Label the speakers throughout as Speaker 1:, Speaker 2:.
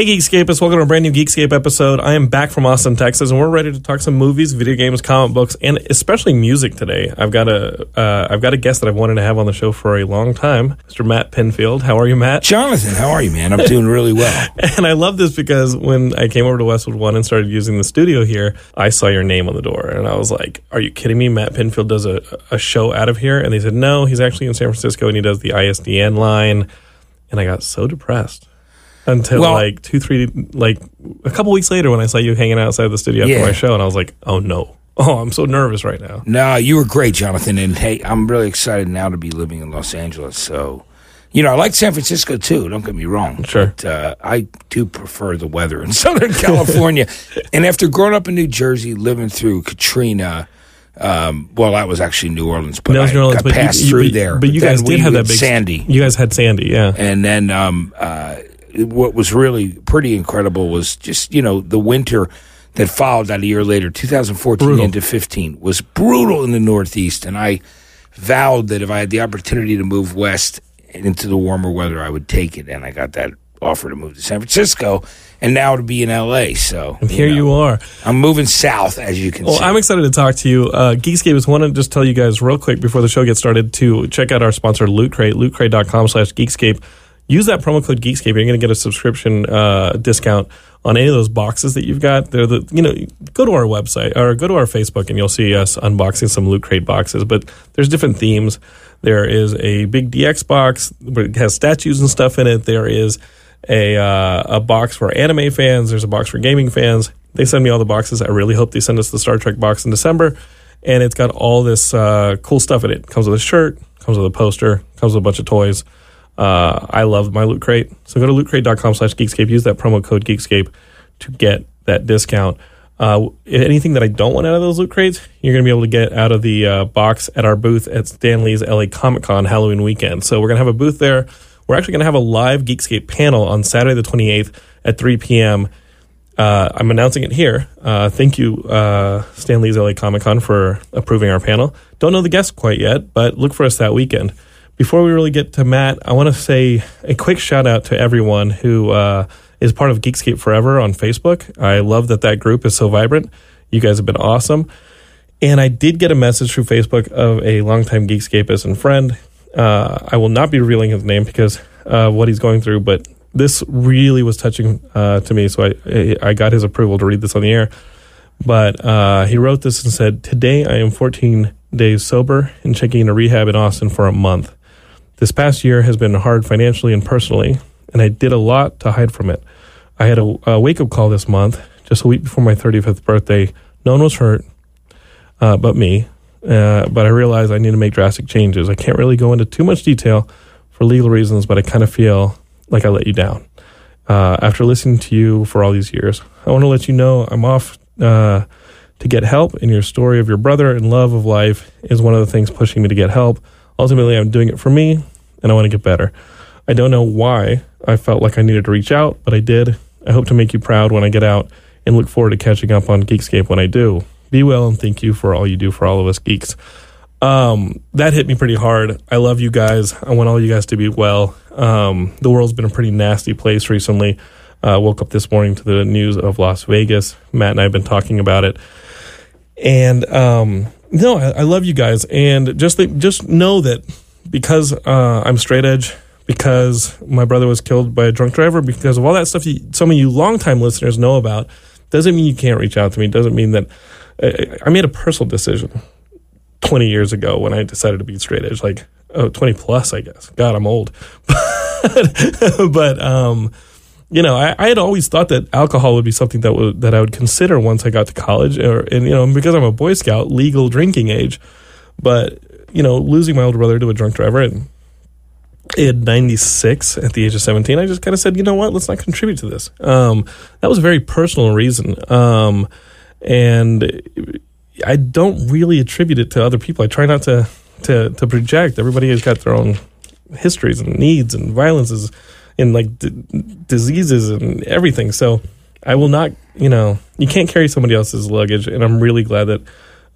Speaker 1: Hey Geekscapists, welcome to a brand new Geekscape episode. I am back from Austin, Texas, and we're ready to talk some movies, video games, comic books, and especially music today. I've got a uh, I've got a guest that I've wanted to have on the show for a long time, Mr. Matt Pinfield. How are you, Matt?
Speaker 2: Jonathan, how are you, man? I'm doing really well.
Speaker 1: and I love this because when I came over to Westwood One and started using the studio here, I saw your name on the door, and I was like, "Are you kidding me?" Matt Pinfield does a, a show out of here, and they said, "No, he's actually in San Francisco, and he does the ISDN line." And I got so depressed until
Speaker 2: Well-
Speaker 1: like two, three, like a couple weeks later when I saw you hanging outside the studio after
Speaker 2: Yeah.
Speaker 1: my show, and I was like, "Oh no, oh I'm so nervous right now."
Speaker 2: No, you were great, Jonathan. And hey, I'm really excited now to be living in Los Angeles. So, you know, I like San Francisco too. Don't get me wrong.
Speaker 1: Sure.
Speaker 2: But, uh, I do prefer the weather in Southern California. and after growing up in New Jersey, living through Katrina, um, well, that was actually New Orleans, but
Speaker 1: That was
Speaker 2: I
Speaker 1: New Orleans, but you-
Speaker 2: passed
Speaker 1: you-
Speaker 2: through
Speaker 1: but-
Speaker 2: there.
Speaker 1: But you guys did have that big
Speaker 2: Sandy.
Speaker 1: You guys had Sandy, yeah.
Speaker 2: And then um, uh, what was really pretty incredible was just, you know, the winter that followed that a year later, 2014
Speaker 1: Brutal.
Speaker 2: into 15, was brutal in the Northeast. And I vowed that if I had the opportunity to move west into the warmer weather, I would take it. And I got that offer to move to San Francisco and now to be in LA. So
Speaker 1: here you are.
Speaker 2: I'm moving south, as you can see.
Speaker 1: Well,
Speaker 2: see.
Speaker 1: I'm excited to talk to you. Uh, Geekscape is want to just tell you guys real quick before the show gets started to check out our sponsor, Loot Crate, lootcrate.com slash Geekscape. Use that promo code Geekscape. You're going to get a subscription uh, discount on any of those boxes that you've got. They're the, you know, go to our website or go to our Facebook and you'll see us unboxing some Loot Crate boxes. But there's different themes. There is a big DX box, it has statues and stuff in it. There is a uh, a box for anime fans. There's a box for gaming fans. They send me all the boxes. I really hope they send us the Star Trek box in December. And it's got all this uh, cool stuff in it. Comes with a shirt, comes with a poster, comes with a bunch of toys. Uh, I love my Loot Crate. So go to lootcrate.com slash Geekscape. Use that promo code Geekscape to get that discount. Uh, anything that I don't want out of those Loot Crates, you're going to be able to get out of the uh, box at our booth at Stanley's LA Comic Con Halloween weekend. So we're going to have a booth there. We're actually going to have a live Geekscape panel on Saturday the 28th at 3 p.m. Uh, I'm announcing it here. Uh, thank you, uh, Stanley's LA Comic Con, for approving our panel. Don't know the guests quite yet, but look for us that weekend. Before we really get to Matt, I want to say a quick shout out to everyone who uh, is part of Geekscape Forever on Facebook. I love that that group is so vibrant. You guys have been awesome. And I did get a message through Facebook of a longtime Geekscapist and friend. Uh, I will not be revealing his name because uh, what he's going through, but this really was touching uh, to me. So I, I got his approval to read this on the air. But uh, he wrote this and said, Today I am 14 days sober and checking into rehab in Austin for a month. This past year has been hard financially and personally, and I did a lot to hide from it. I had a, a wake up call this month, just a week before my 35th birthday. No one was hurt uh, but me. Uh, but I realized I need to make drastic changes. I can't really go into too much detail for legal reasons, but I kind of feel like I let you down. Uh, after listening to you for all these years, I want to let you know I'm off uh, to get help, and your story of your brother and love of life is one of the things pushing me to get help. Ultimately, I'm doing it for me, and I want to get better. I don't know why I felt like I needed to reach out, but I did. I hope to make you proud when I get out and look forward to catching up on Geekscape when I do. Be well and thank you for all you do for all of us geeks. Um, that hit me pretty hard. I love you guys. I want all you guys to be well. Um, the world's been a pretty nasty place recently. Uh, woke up this morning to the news of Las Vegas. Matt and I have been talking about it. And um, no, I, I love you guys. And just think, just know that because uh, I'm straight edge, because my brother was killed by a drunk driver, because of all that stuff you, some of you longtime listeners know about, doesn't mean you can't reach out to me. Doesn't mean that I, I made a personal decision 20 years ago when I decided to be straight edge, like oh, 20 plus, I guess. God, I'm old. But, but um, you know, I, I had always thought that alcohol would be something that would that I would consider once I got to college, or and you know, because I'm a Boy Scout, legal drinking age. But you know, losing my older brother to a drunk driver and at 96 at the age of 17 i just kind of said you know what? Let's not contribute to this. Um, that was a very personal reason um, and i don't really attribute it to other people. I try not to to, to project. Everybody has got their own histories and needs and violences and like d- diseases and everything so i will not you know you can't carry somebody else's luggage and i'm really glad that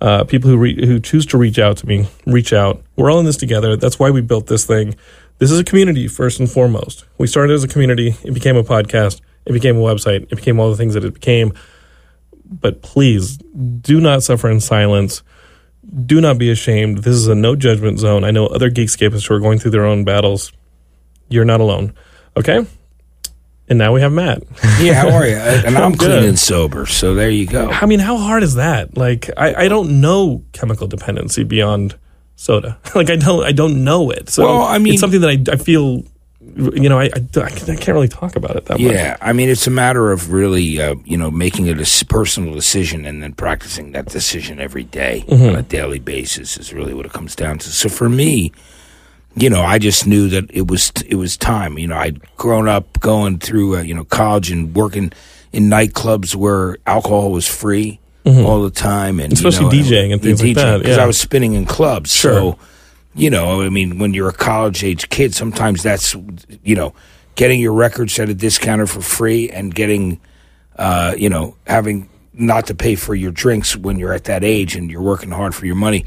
Speaker 1: uh, people who re- who choose to reach out to me reach out we're all in this together that's why we built this thing this is a community first and foremost. We started as a community, it became a podcast, It became a website. It became all the things that it became. But please do not suffer in silence. Do not be ashamed. This is a no judgment zone. I know other Geekscapists who are going through their own battles. You're not alone. Okay? And now we have Matt.
Speaker 2: Yeah, how are you? And I'm clean and sober, so there you go.
Speaker 1: I mean, how hard is that? Like, I, I don't know chemical dependency beyond soda. like, I don't I don't know it. So
Speaker 2: Well, I mean-
Speaker 1: it's something that I, I feel, you know, I, I, I can't really talk about it that much.
Speaker 2: Yeah, I mean, it's a matter of really, uh, you know, making it a personal decision and then practicing that decision every day
Speaker 1: Mm-hmm.
Speaker 2: on a daily basis is really what it comes down to. So for me, you know, I just knew that it was it was time. You know, I'd grown up going through, uh, you know, college and working in nightclubs where alcohol was free all the time, and
Speaker 1: Mm-hmm. Especially DJing and things like that,
Speaker 2: Because
Speaker 1: yeah.
Speaker 2: I was spinning in clubs,
Speaker 1: Sure.
Speaker 2: so you know, I mean, when you're a college age kid, sometimes that's, you know, getting your records at a discounter for free and getting, uh, you know, having not to pay for your drinks when you're at that age and you're working hard for your money.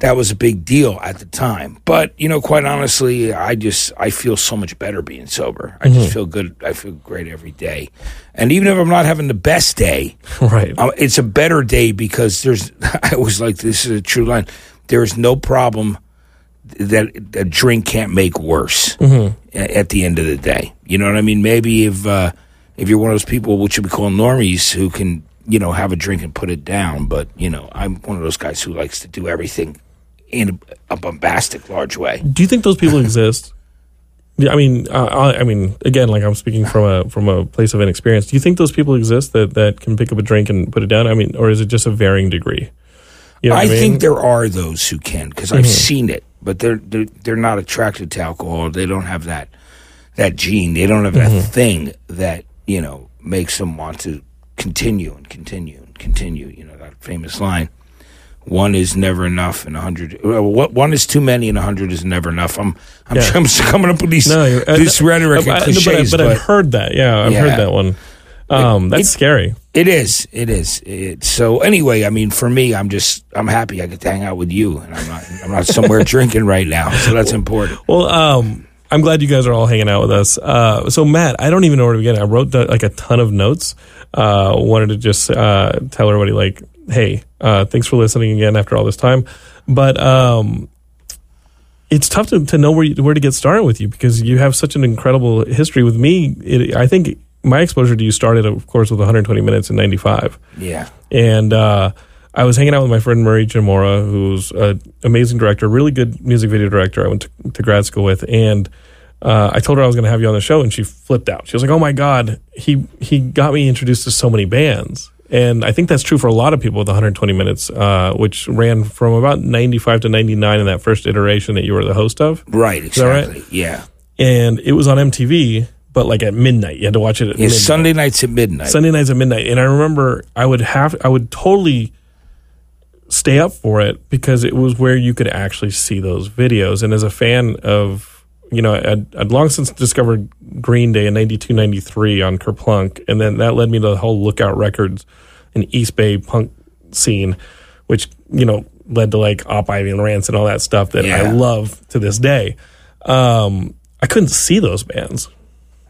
Speaker 2: That was a big deal at the time. But, you know, quite honestly, I just, I feel so much better being sober. I just feel good. I feel great every day. And even if I'm not having the best day,
Speaker 1: Right.
Speaker 2: uh, it's a better day because there's i was like this is a true line there's no problem that a drink can't make worse a- at the end of the day you know what i mean maybe if uh if you're one of those people which we call normies who can you know have a drink and put it down but you know i'm one of those guys who likes to do everything in a, a bombastic large way
Speaker 1: Do you think those people exist? Yeah, I mean, uh, I, I mean, again, like I'm speaking from a from a place of inexperience. Do you think those people exist that that can pick up a drink and put it down? I mean, or is it just a varying degree? You know
Speaker 2: I
Speaker 1: I, mean? Mm-hmm.
Speaker 2: think there are those who can because I've seen it, but they're, they're they're not attracted to alcohol. They don't have that that gene. They don't have that
Speaker 1: Mm-hmm.
Speaker 2: thing that you know makes them want to continue and continue and continue. You know that famous line: "One is never enough, and a hundred. What one is too many, and a hundred is never enough." I'm I'm,
Speaker 1: Yeah.
Speaker 2: I'm coming up with these
Speaker 1: no, uh,
Speaker 2: this rhetoric
Speaker 1: uh,
Speaker 2: and
Speaker 1: uh, no, but, I-
Speaker 2: cliches,
Speaker 1: but, I've heard that. Yeah, I've
Speaker 2: Yeah.
Speaker 1: heard that one. Um, that's
Speaker 2: it-
Speaker 1: scary.
Speaker 2: It is. It is. It, so anyway, I mean, for me, I'm just I'm happy I get to hang out with you, and I'm not I'm not somewhere drinking right now, so that's important.
Speaker 1: Well, um, I'm glad you guys are all hanging out with us. Uh, so, Matt, I don't even know where to begin. I wrote the, like a ton of notes. Uh, wanted to just uh, tell everybody, like, hey, uh, thanks for listening again after all this time. But um, it's tough to, to know where you, where to get started with you because you have such an incredible history. With me, it, I think my exposure to you started, of course, with 120 minutes in '95
Speaker 2: Yeah.
Speaker 1: and uh, I was hanging out with my friend Marie Jamora, who's an amazing director, really good music video director. I went to, to grad school with, and uh, I told her I was going to have you on the show, and she flipped out. She was like, "Oh my god, he he got me introduced to so many bands." And I think that's true for a lot of people with 120 minutes, uh, which ran from about 95 to 99 in that first iteration that you were the host of.
Speaker 2: Right.
Speaker 1: that right?
Speaker 2: Exactly. Yeah.
Speaker 1: And it was on MTV, but like at midnight. You had to watch it at
Speaker 2: Yeah.
Speaker 1: midnight.
Speaker 2: Sunday nights at midnight.
Speaker 1: Sunday nights at midnight. And I remember I would have, I would totally stay up for it because it was where you could actually see those videos. And as a fan of, you know, I'd, I'd long since discovered Green Day in 92, 93 on Kerplunk. And then that led me to the whole Lookout Records and East Bay punk scene, which, you know, led to like Op Ivy and Rance and all that stuff that I love to this day. Um, I couldn't see those bands.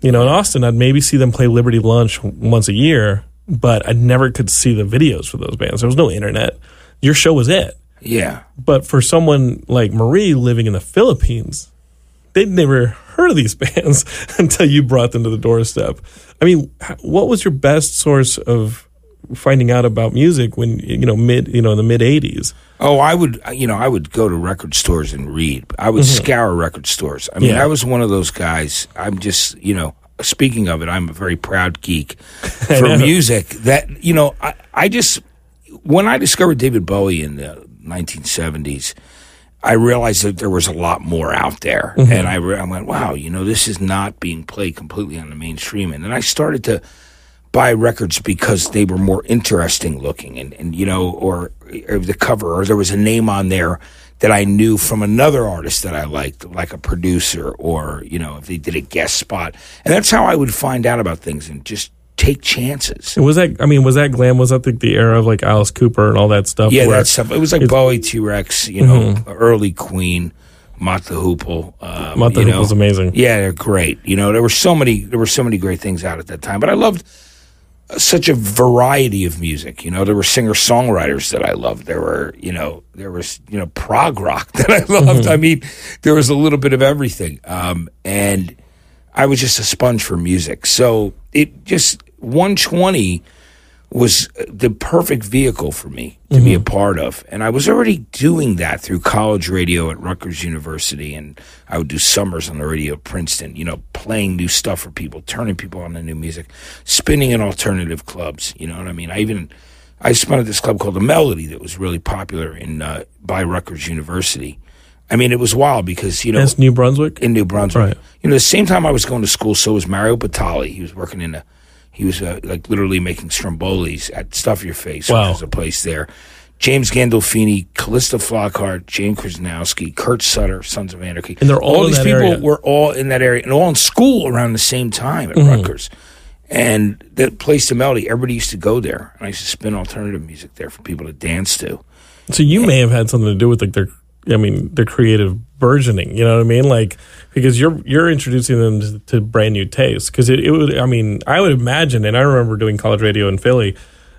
Speaker 1: You know, in Austin, I'd maybe see them play Liberty Lunch once a year, but I never could see the videos for those bands. There was no internet. Your show was it.
Speaker 2: yeah.
Speaker 1: But for someone like Marie living in the Philippines, they'd never heard of these bands until you brought them to the doorstep. I mean, what was your best source of finding out about music when you know mid you know in the mid 80s?
Speaker 2: Oh, I would, you know, I would go to record stores and read. I would scour record stores. I mean,
Speaker 1: Mm-hmm. Yeah.
Speaker 2: I was one of those guys. I'm just, you know, speaking of it, I'm a very proud geek for music. That you know, I, I just when I discovered David Bowie in the 1970s. I realized that there was a lot more out there,
Speaker 1: Mm-hmm.
Speaker 2: and I, re- I went, "Wow, you know, this is not being played completely on the mainstream." And then I started to buy records because they were more interesting looking and, and you know or, or the cover or there was a name on there that I knew from another artist that I liked like a producer or you know if they did a guest spot and that's how I would find out about things and just take chances
Speaker 1: And was that I mean was that glam was that the, the era of like Alice Cooper and all that stuff?
Speaker 2: yeah that stuff it was like Bowie T-Rex you know early Queen Mott the Hoople. Um,
Speaker 1: Mott the
Speaker 2: you know.
Speaker 1: Hoople's amazing.
Speaker 2: Yeah, they're great. You know, there were so many there were so many great things out at that time. But I loved such a variety of music. You know, there were singer songwriters that I loved. There were, you know, there was, you know, prog rock that I loved. I mean, there was a little bit of everything. Um, and I was just a sponge for music. So it just 120 was the perfect vehicle for me to be a part of. And I was already doing that through college radio at Rutgers University. And I would do summers on the radio at Princeton, you know, playing new stuff for people, turning people on to new music, spinning in alternative clubs. You know what I mean? I even, I spun at this club called The Melody that was really popular in, uh, by Rutgers University. I mean, it was wild because, you know,
Speaker 1: That's New Brunswick.
Speaker 2: in New Brunswick.
Speaker 1: Right.
Speaker 2: You know, the same time I was going to school, so was Mario Batali. He was working in a, he was uh, like literally making strombolis at Stuff Your Face,
Speaker 1: Wow.
Speaker 2: which was a place there. James Gandolfini, Calista Flockhart, Jane Krakowski, Kurt Sutter, Sons of Anarchy.
Speaker 1: And they're all in
Speaker 2: these people
Speaker 1: area.
Speaker 2: were all in that area and all in school around the same time at
Speaker 1: Mm-hmm.
Speaker 2: Rutgers. And that place, the Melody, everybody used to go there. And I used to spin alternative music there for people to dance to.
Speaker 1: So you may have had something to do with like their, I mean, their creative burgeoning. You know what I mean? Like because you're you're introducing them to, to brand new tastes. Because it, it would, I mean, I would imagine, and I remember doing college radio in Philly,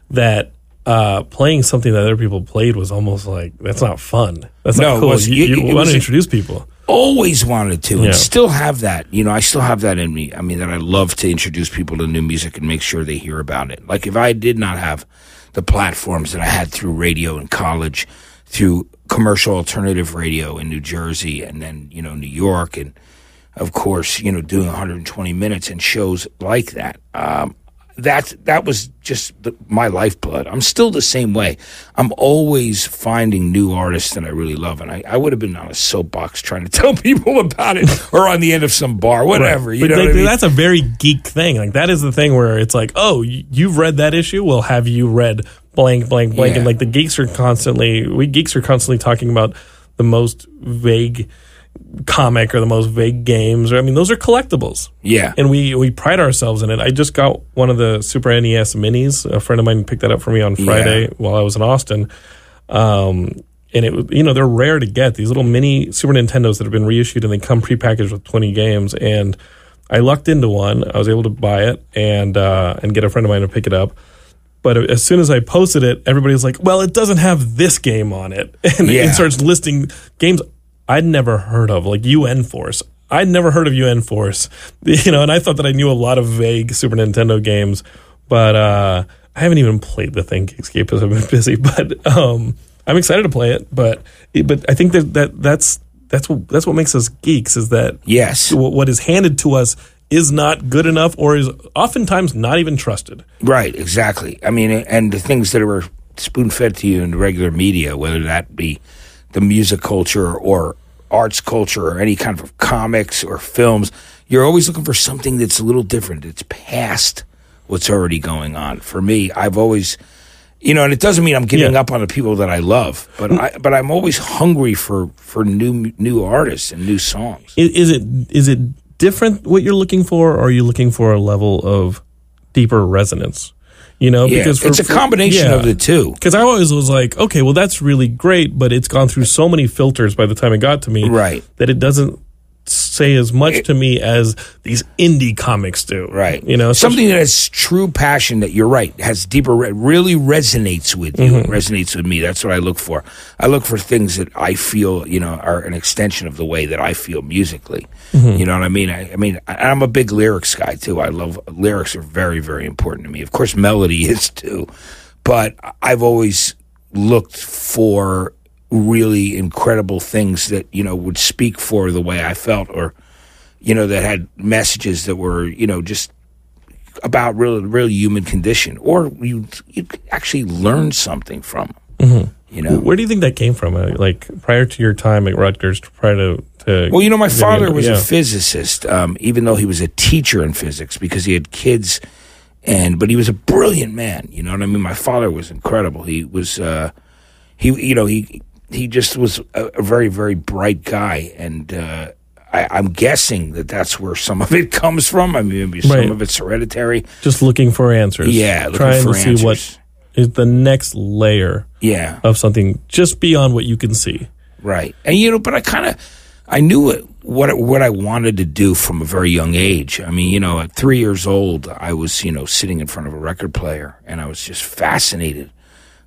Speaker 1: that uh, playing something that other people played was almost like that's not fun. That's
Speaker 2: No,
Speaker 1: not cool.
Speaker 2: wasn't.
Speaker 1: You, you want to introduce people.
Speaker 2: always wanted to
Speaker 1: Yeah.
Speaker 2: and still have that. You know, I still have that in me. I mean, that I love to introduce people to new music and make sure they hear about it. Like if I did not have the platforms that I had through radio in college, through commercial alternative radio in New Jersey and then, you know, New York and of course, you know, doing 120 minutes and shows like that. Um, that that was just the, my lifeblood. I'm still the same way. I'm always finding new artists that I really love, and I, I would have been on a soapbox trying to tell people about it, or on the end of some bar, whatever. You
Speaker 1: But
Speaker 2: know
Speaker 1: like,
Speaker 2: what I mean?
Speaker 1: that's a very geek thing. Like that is the thing where it's like, oh, you've read that issue. Well, have you read blank, blank, blank? And like the geeks are constantly, we geeks are constantly talking about the most vague comic or the most vague games. Or I mean, those are collectibles.
Speaker 2: Yeah,
Speaker 1: and we we pride ourselves in it. I just got one of the Super NES minis. A friend of mine picked that up for me on Friday while I was in Austin. Um, and it you know they're rare to get these little mini Super Nintendos that have been reissued and they come prepackaged with twenty games. And I lucked into one. I was able to buy it and uh, and get a friend of mine to pick it up. But as soon as I posted it, everybody's like, "Well, it doesn't have this game on it," and
Speaker 2: Yeah.
Speaker 1: it starts listing games I'd never heard of, like UN Force. I'd never heard of UN Force, you know, and I thought that I knew a lot of vague Super Nintendo games, but uh, I haven't even played the thing Geekscape because I've been busy. But um, I'm excited to play it. But but I think that, that that's that's what that's what makes us geeks is that
Speaker 2: yes,
Speaker 1: what what is handed to us is not good enough or is oftentimes not even trusted.
Speaker 2: right, exactly. I mean, and the things that are spoon fed to you in the regular media, whether that be the music culture or arts culture or any kind of comics or films, you're always looking for something that's a little different. It's past what's already going on. For me, I've always, you know, and it doesn't mean I'm giving
Speaker 1: Yeah.
Speaker 2: up on the people that I love, but I, but I'm always hungry for for new new artists and new songs.
Speaker 1: I- Is it is it different what you're looking for, or are you looking for a level of deeper resonance? You know,
Speaker 2: Yeah,
Speaker 1: for-
Speaker 2: it's a
Speaker 1: for-
Speaker 2: combination
Speaker 1: yeah.
Speaker 2: of the two.
Speaker 1: Because I always was like, okay, well, that's really great, but it's gone through so many filters by the time it got to me,
Speaker 2: Right.
Speaker 1: That it doesn't say as much to me as these indie comics do,
Speaker 2: Right.
Speaker 1: You know,
Speaker 2: something that has true passion that you're right has deeper re- really resonates with you.
Speaker 1: Mm-hmm.
Speaker 2: Resonates with me. That's what I look for. I look for things that I feel you know are an extension of the way that I feel musically.
Speaker 1: Mm-hmm.
Speaker 2: You know what I mean? I, I mean I, I'm a big lyrics guy too. I love lyrics are very very important to me. Of course, melody is too, but I've always looked for really incredible things that you know would speak for the way I felt or you know, that had messages that were, you know, just about real, real human condition, or you you actually learn something from.
Speaker 1: Mm-hmm.
Speaker 2: You know,
Speaker 1: Where do you think that came from? Uh, Like prior to your time at Rutgers, prior to, to
Speaker 2: well, you know, my father was
Speaker 1: yeah.
Speaker 2: a physicist, um, even though he was a teacher in physics because he had kids, and but he was a brilliant man. You know what I mean? My father was incredible. He was, uh, he, you know, he he just was a, a very very bright guy, and. Uh, I, I'm guessing that that's where some of it comes from. I mean, maybe some
Speaker 1: Right.
Speaker 2: of it's hereditary.
Speaker 1: just looking for answers,
Speaker 2: Yeah, looking
Speaker 1: trying to see what is the next layer
Speaker 2: Yeah,
Speaker 1: of something just beyond what you can see.
Speaker 2: right. And you know, but I kind of, I knew it, what what I wanted to do from a very young age. I mean, you know, at three years old, I was you know sitting in front of a record player, and I was just fascinated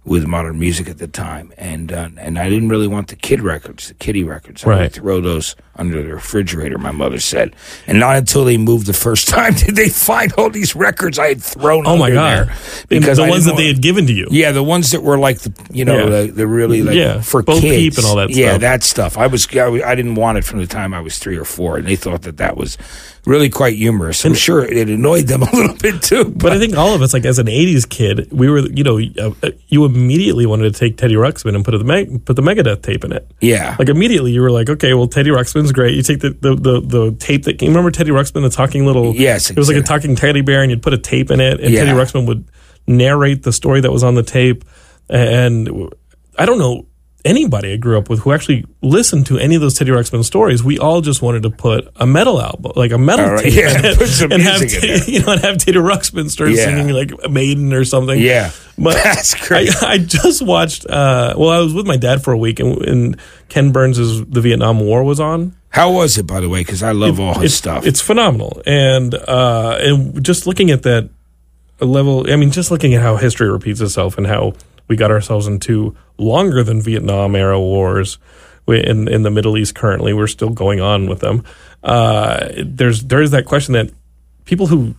Speaker 2: with modern music at the time, and uh, and I didn't really want the kid records, the kiddie records. I
Speaker 1: Right.
Speaker 2: would throw those under the refrigerator. My mother said, and not until they moved the first time did they find all these records I had thrown.
Speaker 1: Oh my god!
Speaker 2: there.
Speaker 1: Because the
Speaker 2: I
Speaker 1: ones that they had given to you.
Speaker 2: yeah, the ones that were like the you know
Speaker 1: Yeah.
Speaker 2: the, the really like
Speaker 1: Yeah,
Speaker 2: for
Speaker 1: Bo
Speaker 2: kids
Speaker 1: and all that
Speaker 2: Yeah,
Speaker 1: stuff.
Speaker 2: that stuff. I was I, I didn't want it from the time I was three or four, and they thought that that was really quite humorous. I'm sure it annoyed them a little bit too.
Speaker 1: But I think all of us, like as an '80s kid, we were, you know, uh, you immediately wanted to take Teddy Ruxpin and put the Meg- put the Megadeth tape in it.
Speaker 2: yeah,
Speaker 1: Like immediately, you were like, okay, well, Teddy Ruxpin's great. You take the the, the, the tape that. You remember Teddy Ruxpin, the talking little?
Speaker 2: Yes,
Speaker 1: it was like a talking teddy bear, and you'd put a tape in it, and
Speaker 2: Yeah.
Speaker 1: Teddy Ruxpin would narrate the story that was on the tape. And I don't know anybody I grew up with who actually listened to any of those Teddy Ruxpin stories. We all just wanted to put a metal album, like a metal
Speaker 2: right,
Speaker 1: tape,
Speaker 2: yeah,
Speaker 1: it,
Speaker 2: put some
Speaker 1: and have
Speaker 2: music in
Speaker 1: Teddy- you know, and have Teddy Ruxpin start
Speaker 2: Yeah.
Speaker 1: singing like a Maiden or something.
Speaker 2: yeah,
Speaker 1: But
Speaker 2: that's great.
Speaker 1: I, I just watched. Uh, well, I was with my dad for a week, and, and Ken Burns' "The Vietnam War" was on.
Speaker 2: How was it, by the way? Because I love all his
Speaker 1: it's,
Speaker 2: stuff.
Speaker 1: It's phenomenal, and uh, and just looking at that level. I mean, just looking at how history repeats itself and how we got ourselves into longer than Vietnam era wars in in the Middle East. Currently, we're still going on with them. Uh, there's there is that question that people who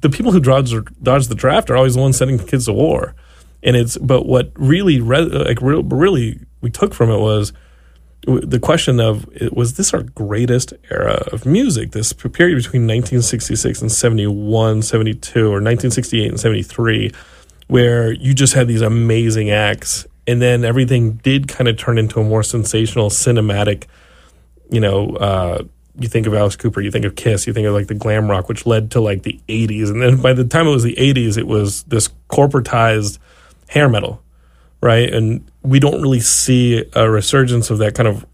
Speaker 1: the people who dodge dodge the draft are always the ones sending kids to war, and it's but what really re, like real, really we took from it was the question of was this our greatest era of music this period between 1966 and 71 72 or 1968 and 73 where you just had these amazing acts and then everything did kind of turn into a more sensational cinematic you know uh you think of Alice Cooper, you think of Kiss, you think of like the glam rock, which led to like the 80s. And then by the time it was the 80s, it was this corporatized hair metal, right? And we don't really see a resurgence of that kind of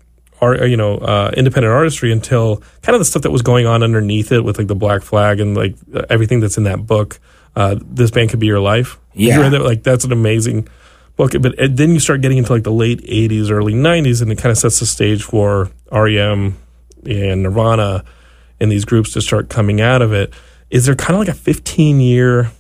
Speaker 1: art, you know, uh, independent artistry until kind of the stuff that was going on underneath it with like the Black Flag and like everything that's in that book. Uh, this band could be your life. You
Speaker 2: Yeah.
Speaker 1: read that? Like that's an amazing book. But then you start getting into like the late '80s, early '90s, and it kind of sets the stage for REM and Nirvana and these groups to start coming out of it. Is there kind of like a 15 year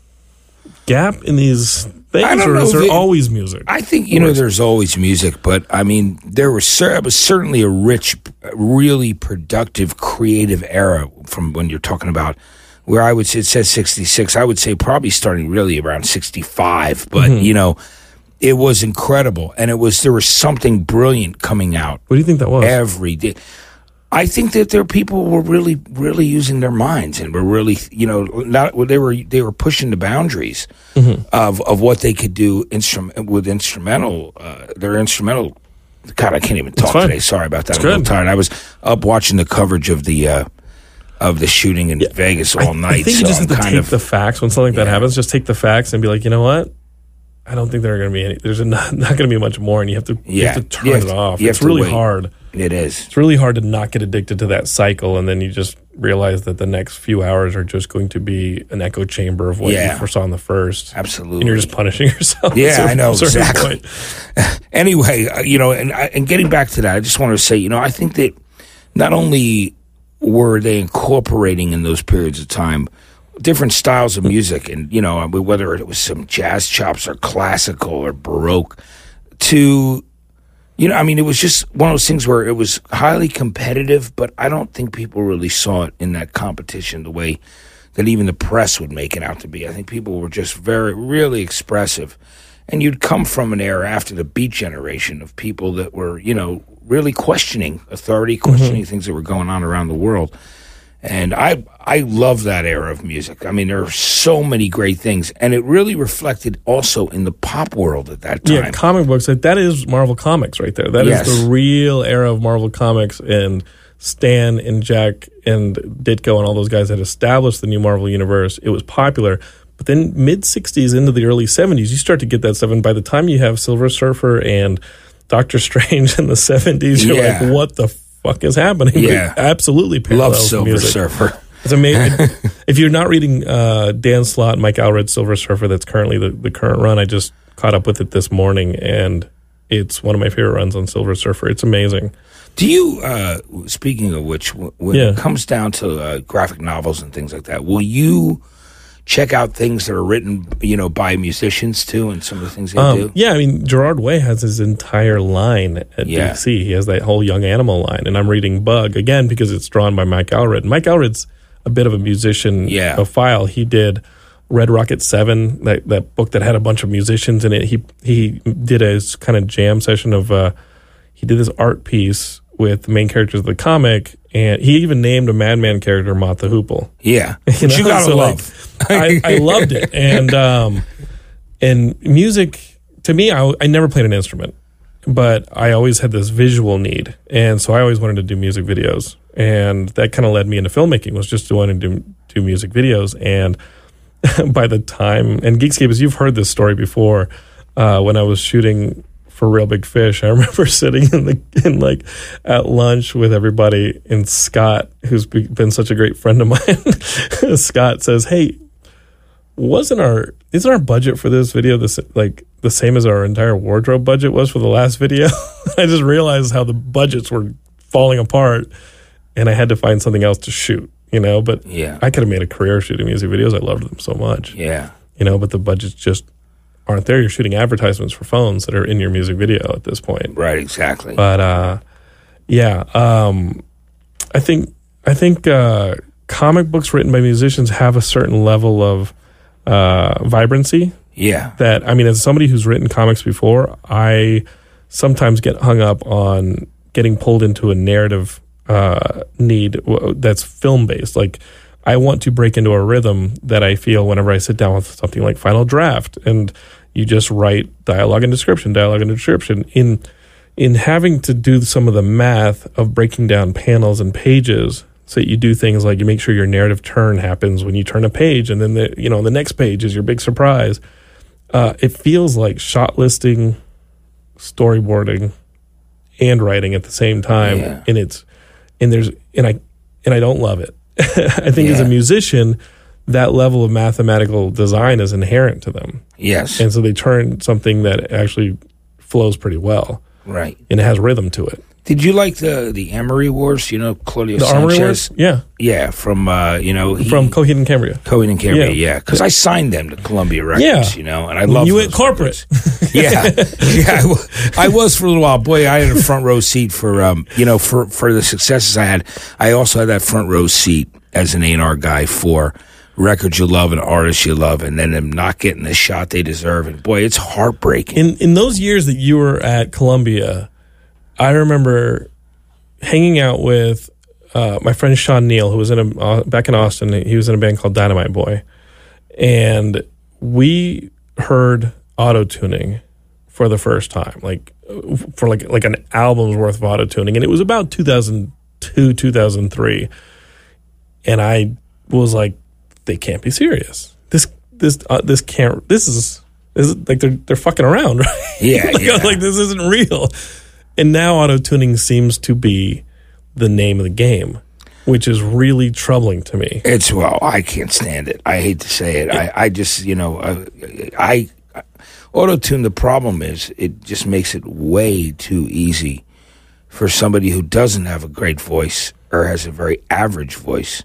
Speaker 1: gap in these things, or is there always music?
Speaker 2: I think you know there's always music, but I mean there was cer- was certainly a rich, really productive, creative era from when you're talking about where I would say it says 66. I would say probably starting really around 65, but
Speaker 1: Mm-hmm.
Speaker 2: you know it was incredible, and it was there was something brilliant coming out
Speaker 1: what do you think that was?
Speaker 2: every day. I think that there people were really, really using their minds and were really, you know, not they were they were pushing the boundaries of of what they could do instrument with instrumental. Uh, their instrumental. God, I can't even talk today. Sorry about that.
Speaker 1: It's
Speaker 2: I'm tired. I was up watching the coverage of the uh, of the shooting in Vegas all night.
Speaker 1: I think
Speaker 2: so
Speaker 1: you just
Speaker 2: I'm
Speaker 1: have to take
Speaker 2: of
Speaker 1: the facts when something like that happens. Just take the facts and be like, you know what? I don't think there are going to be any. There's not, not going to be much more, and you have to you
Speaker 2: Yeah.
Speaker 1: have to turn
Speaker 2: have
Speaker 1: it
Speaker 2: to-
Speaker 1: off. It's really
Speaker 2: wait.
Speaker 1: hard.
Speaker 2: it is.
Speaker 1: It's really hard to not get addicted to that cycle, and then you just realize that the next few hours are just going to be an echo chamber of what
Speaker 2: Yeah.
Speaker 1: you foresaw in the first,
Speaker 2: Absolutely.
Speaker 1: and you're just punishing yourself.
Speaker 2: Yeah, I know, exactly. anyway, uh, you know, and and getting back to that, I just want to say, you know, I think that not only were they incorporating in those periods of time different styles of music, and you know, whether it was some jazz chops or classical or baroque, to you know, I mean, it was just one of those things where it was highly competitive, but I don't think people really saw it in that competition the way that even the press would make it out to be. I think people were just very, really expressive. And you'd come from an era after the Beat generation of people that were, you know, really questioning authority, mm-hmm. questioning things that were going on around the world. And I I love that era of music. I mean, there are so many great things, and it really reflected also in the pop world at that time.
Speaker 1: Yeah, comic books. Like that is Marvel Comics right there. That is
Speaker 2: Yes.
Speaker 1: the real era of Marvel Comics and Stan and Jack and Ditko and all those guys had established the new Marvel universe. It was popular. But then mid 60s into the early 70s, you start to get that stuff. And by the time you have Silver Surfer and Doctor Strange in the 70s, you're
Speaker 2: Yeah.
Speaker 1: like, what the fuck is happening?
Speaker 2: Yeah.
Speaker 1: It absolutely
Speaker 2: Love Silver
Speaker 1: music.
Speaker 2: Surfer.
Speaker 1: It's amazing. if you're not reading uh, Dan Slott, Mike Allred's Silver Surfer, that's currently the, the current run, I just caught up with it this morning, and it's one of my favorite runs on Silver Surfer. It's amazing.
Speaker 2: Do you, uh, speaking of which, when
Speaker 1: Yeah.
Speaker 2: it comes down to uh, graphic novels and things like that, will you check out things that are written, you know, by musicians too, and some of the things they
Speaker 1: Um,
Speaker 2: do?
Speaker 1: yeah, I mean Gerard Way has his entire line at
Speaker 2: Yeah.
Speaker 1: DC. He has that whole young animal line, and I'm reading Bug again because it's drawn by Mike Allred. Mike Allred's a bit of a musician
Speaker 2: Yeah.
Speaker 1: profile. He did Red Rocket Seven, that that book that had a bunch of musicians in it. He he did a kind of jam session of uh, he did this art piece with the main characters of the comic, and he even named a Madman character Mott the Hoople.
Speaker 2: Yeah,
Speaker 1: You
Speaker 2: Which you gotta
Speaker 1: so, like,
Speaker 2: love.
Speaker 1: I, I loved it, and um, and music to me, I, I never played an instrument, but I always had this visual need, and so I always wanted to do music videos, and that kind of led me into filmmaking. Was just wanting to do, do music videos, and by the time and Geekscape, as you've heard this story before, uh, when I was shooting for Real Big Fish, I remember sitting in the in like at lunch with everybody, and Scott, who's been such a great friend of mine, Scott says, "Hey, wasn't our isn't our budget for this video this like the same as our entire wardrobe budget was for the last video?" I just realized how the budgets were falling apart, and I had to find something else to shoot. You know, but
Speaker 2: Yeah.
Speaker 1: I could have made a career shooting music videos. I loved them so much
Speaker 2: yeah,
Speaker 1: you know, but the budgets just aren't there. You're shooting advertisements for phones that are in your music video at this point.
Speaker 2: right, exactly.
Speaker 1: But uh, yeah, um, I think I think uh, comic books written by musicians have a certain level of uh, vibrancy.
Speaker 2: yeah,
Speaker 1: That I mean, as somebody who's written comics before, I sometimes get hung up on getting pulled into a narrative uh, need that's film based. Like I want to break into a rhythm that I feel whenever I sit down with something like Final Draft, and you just write dialogue and description, dialogue and description. In in having to do some of the math of breaking down panels and pages, so you do things like you make sure your narrative turn happens when you turn a page, and then the you know the next page is your big surprise. Uh, it feels like shot listing, storyboarding, and writing at the same time,
Speaker 2: Yeah.
Speaker 1: and it's and there's and I and I don't love it. I think as a musician, that level of mathematical design is inherent to them,
Speaker 2: yes,
Speaker 1: and so they turn something that actually flows pretty well
Speaker 2: right.
Speaker 1: and it has rhythm to it.
Speaker 2: Did you like the the Amory Wars? You know, Claudio
Speaker 1: The
Speaker 2: Sanchez.
Speaker 1: Wars, yeah,
Speaker 2: Yeah, from uh, you know he,
Speaker 1: from Coheed and Cambria.
Speaker 2: Coheed and Cambria.
Speaker 1: Yeah.
Speaker 2: Yeah, because I signed them to Columbia Records.
Speaker 1: Yeah.
Speaker 2: you know, and I love
Speaker 1: You went corporate.
Speaker 2: yeah, yeah. I, I was for a little while. Boy, I had a front row seat for um, you know, for for the successes I had. I also had that front row seat as an A and R guy for records you love and artists you love, and then them not getting the shot they deserve. And boy, it's heartbreaking.
Speaker 1: in in those years that you were at Columbia, I remember hanging out with uh, my friend Sean Neal, who was in a uh, back in Austin. He was in a band called Dynamite Boy, and we heard auto tuning for the first time, like for like like an album's worth of auto tuning, and it was about two thousand two, two thousand three, and I was like, they can't be serious. This this uh, this can't. This is. This is like they're they're fucking around, right?
Speaker 2: Yeah,
Speaker 1: like,
Speaker 2: yeah.
Speaker 1: like this isn't real. And now auto tuning seems to be the name of the game, which is really troubling to me.
Speaker 2: It's well, I can't stand it. I hate to say it. I, I just, you know, uh, I, I auto tune. The problem is it just makes it way too easy for somebody who doesn't have a great voice or has a very average voice.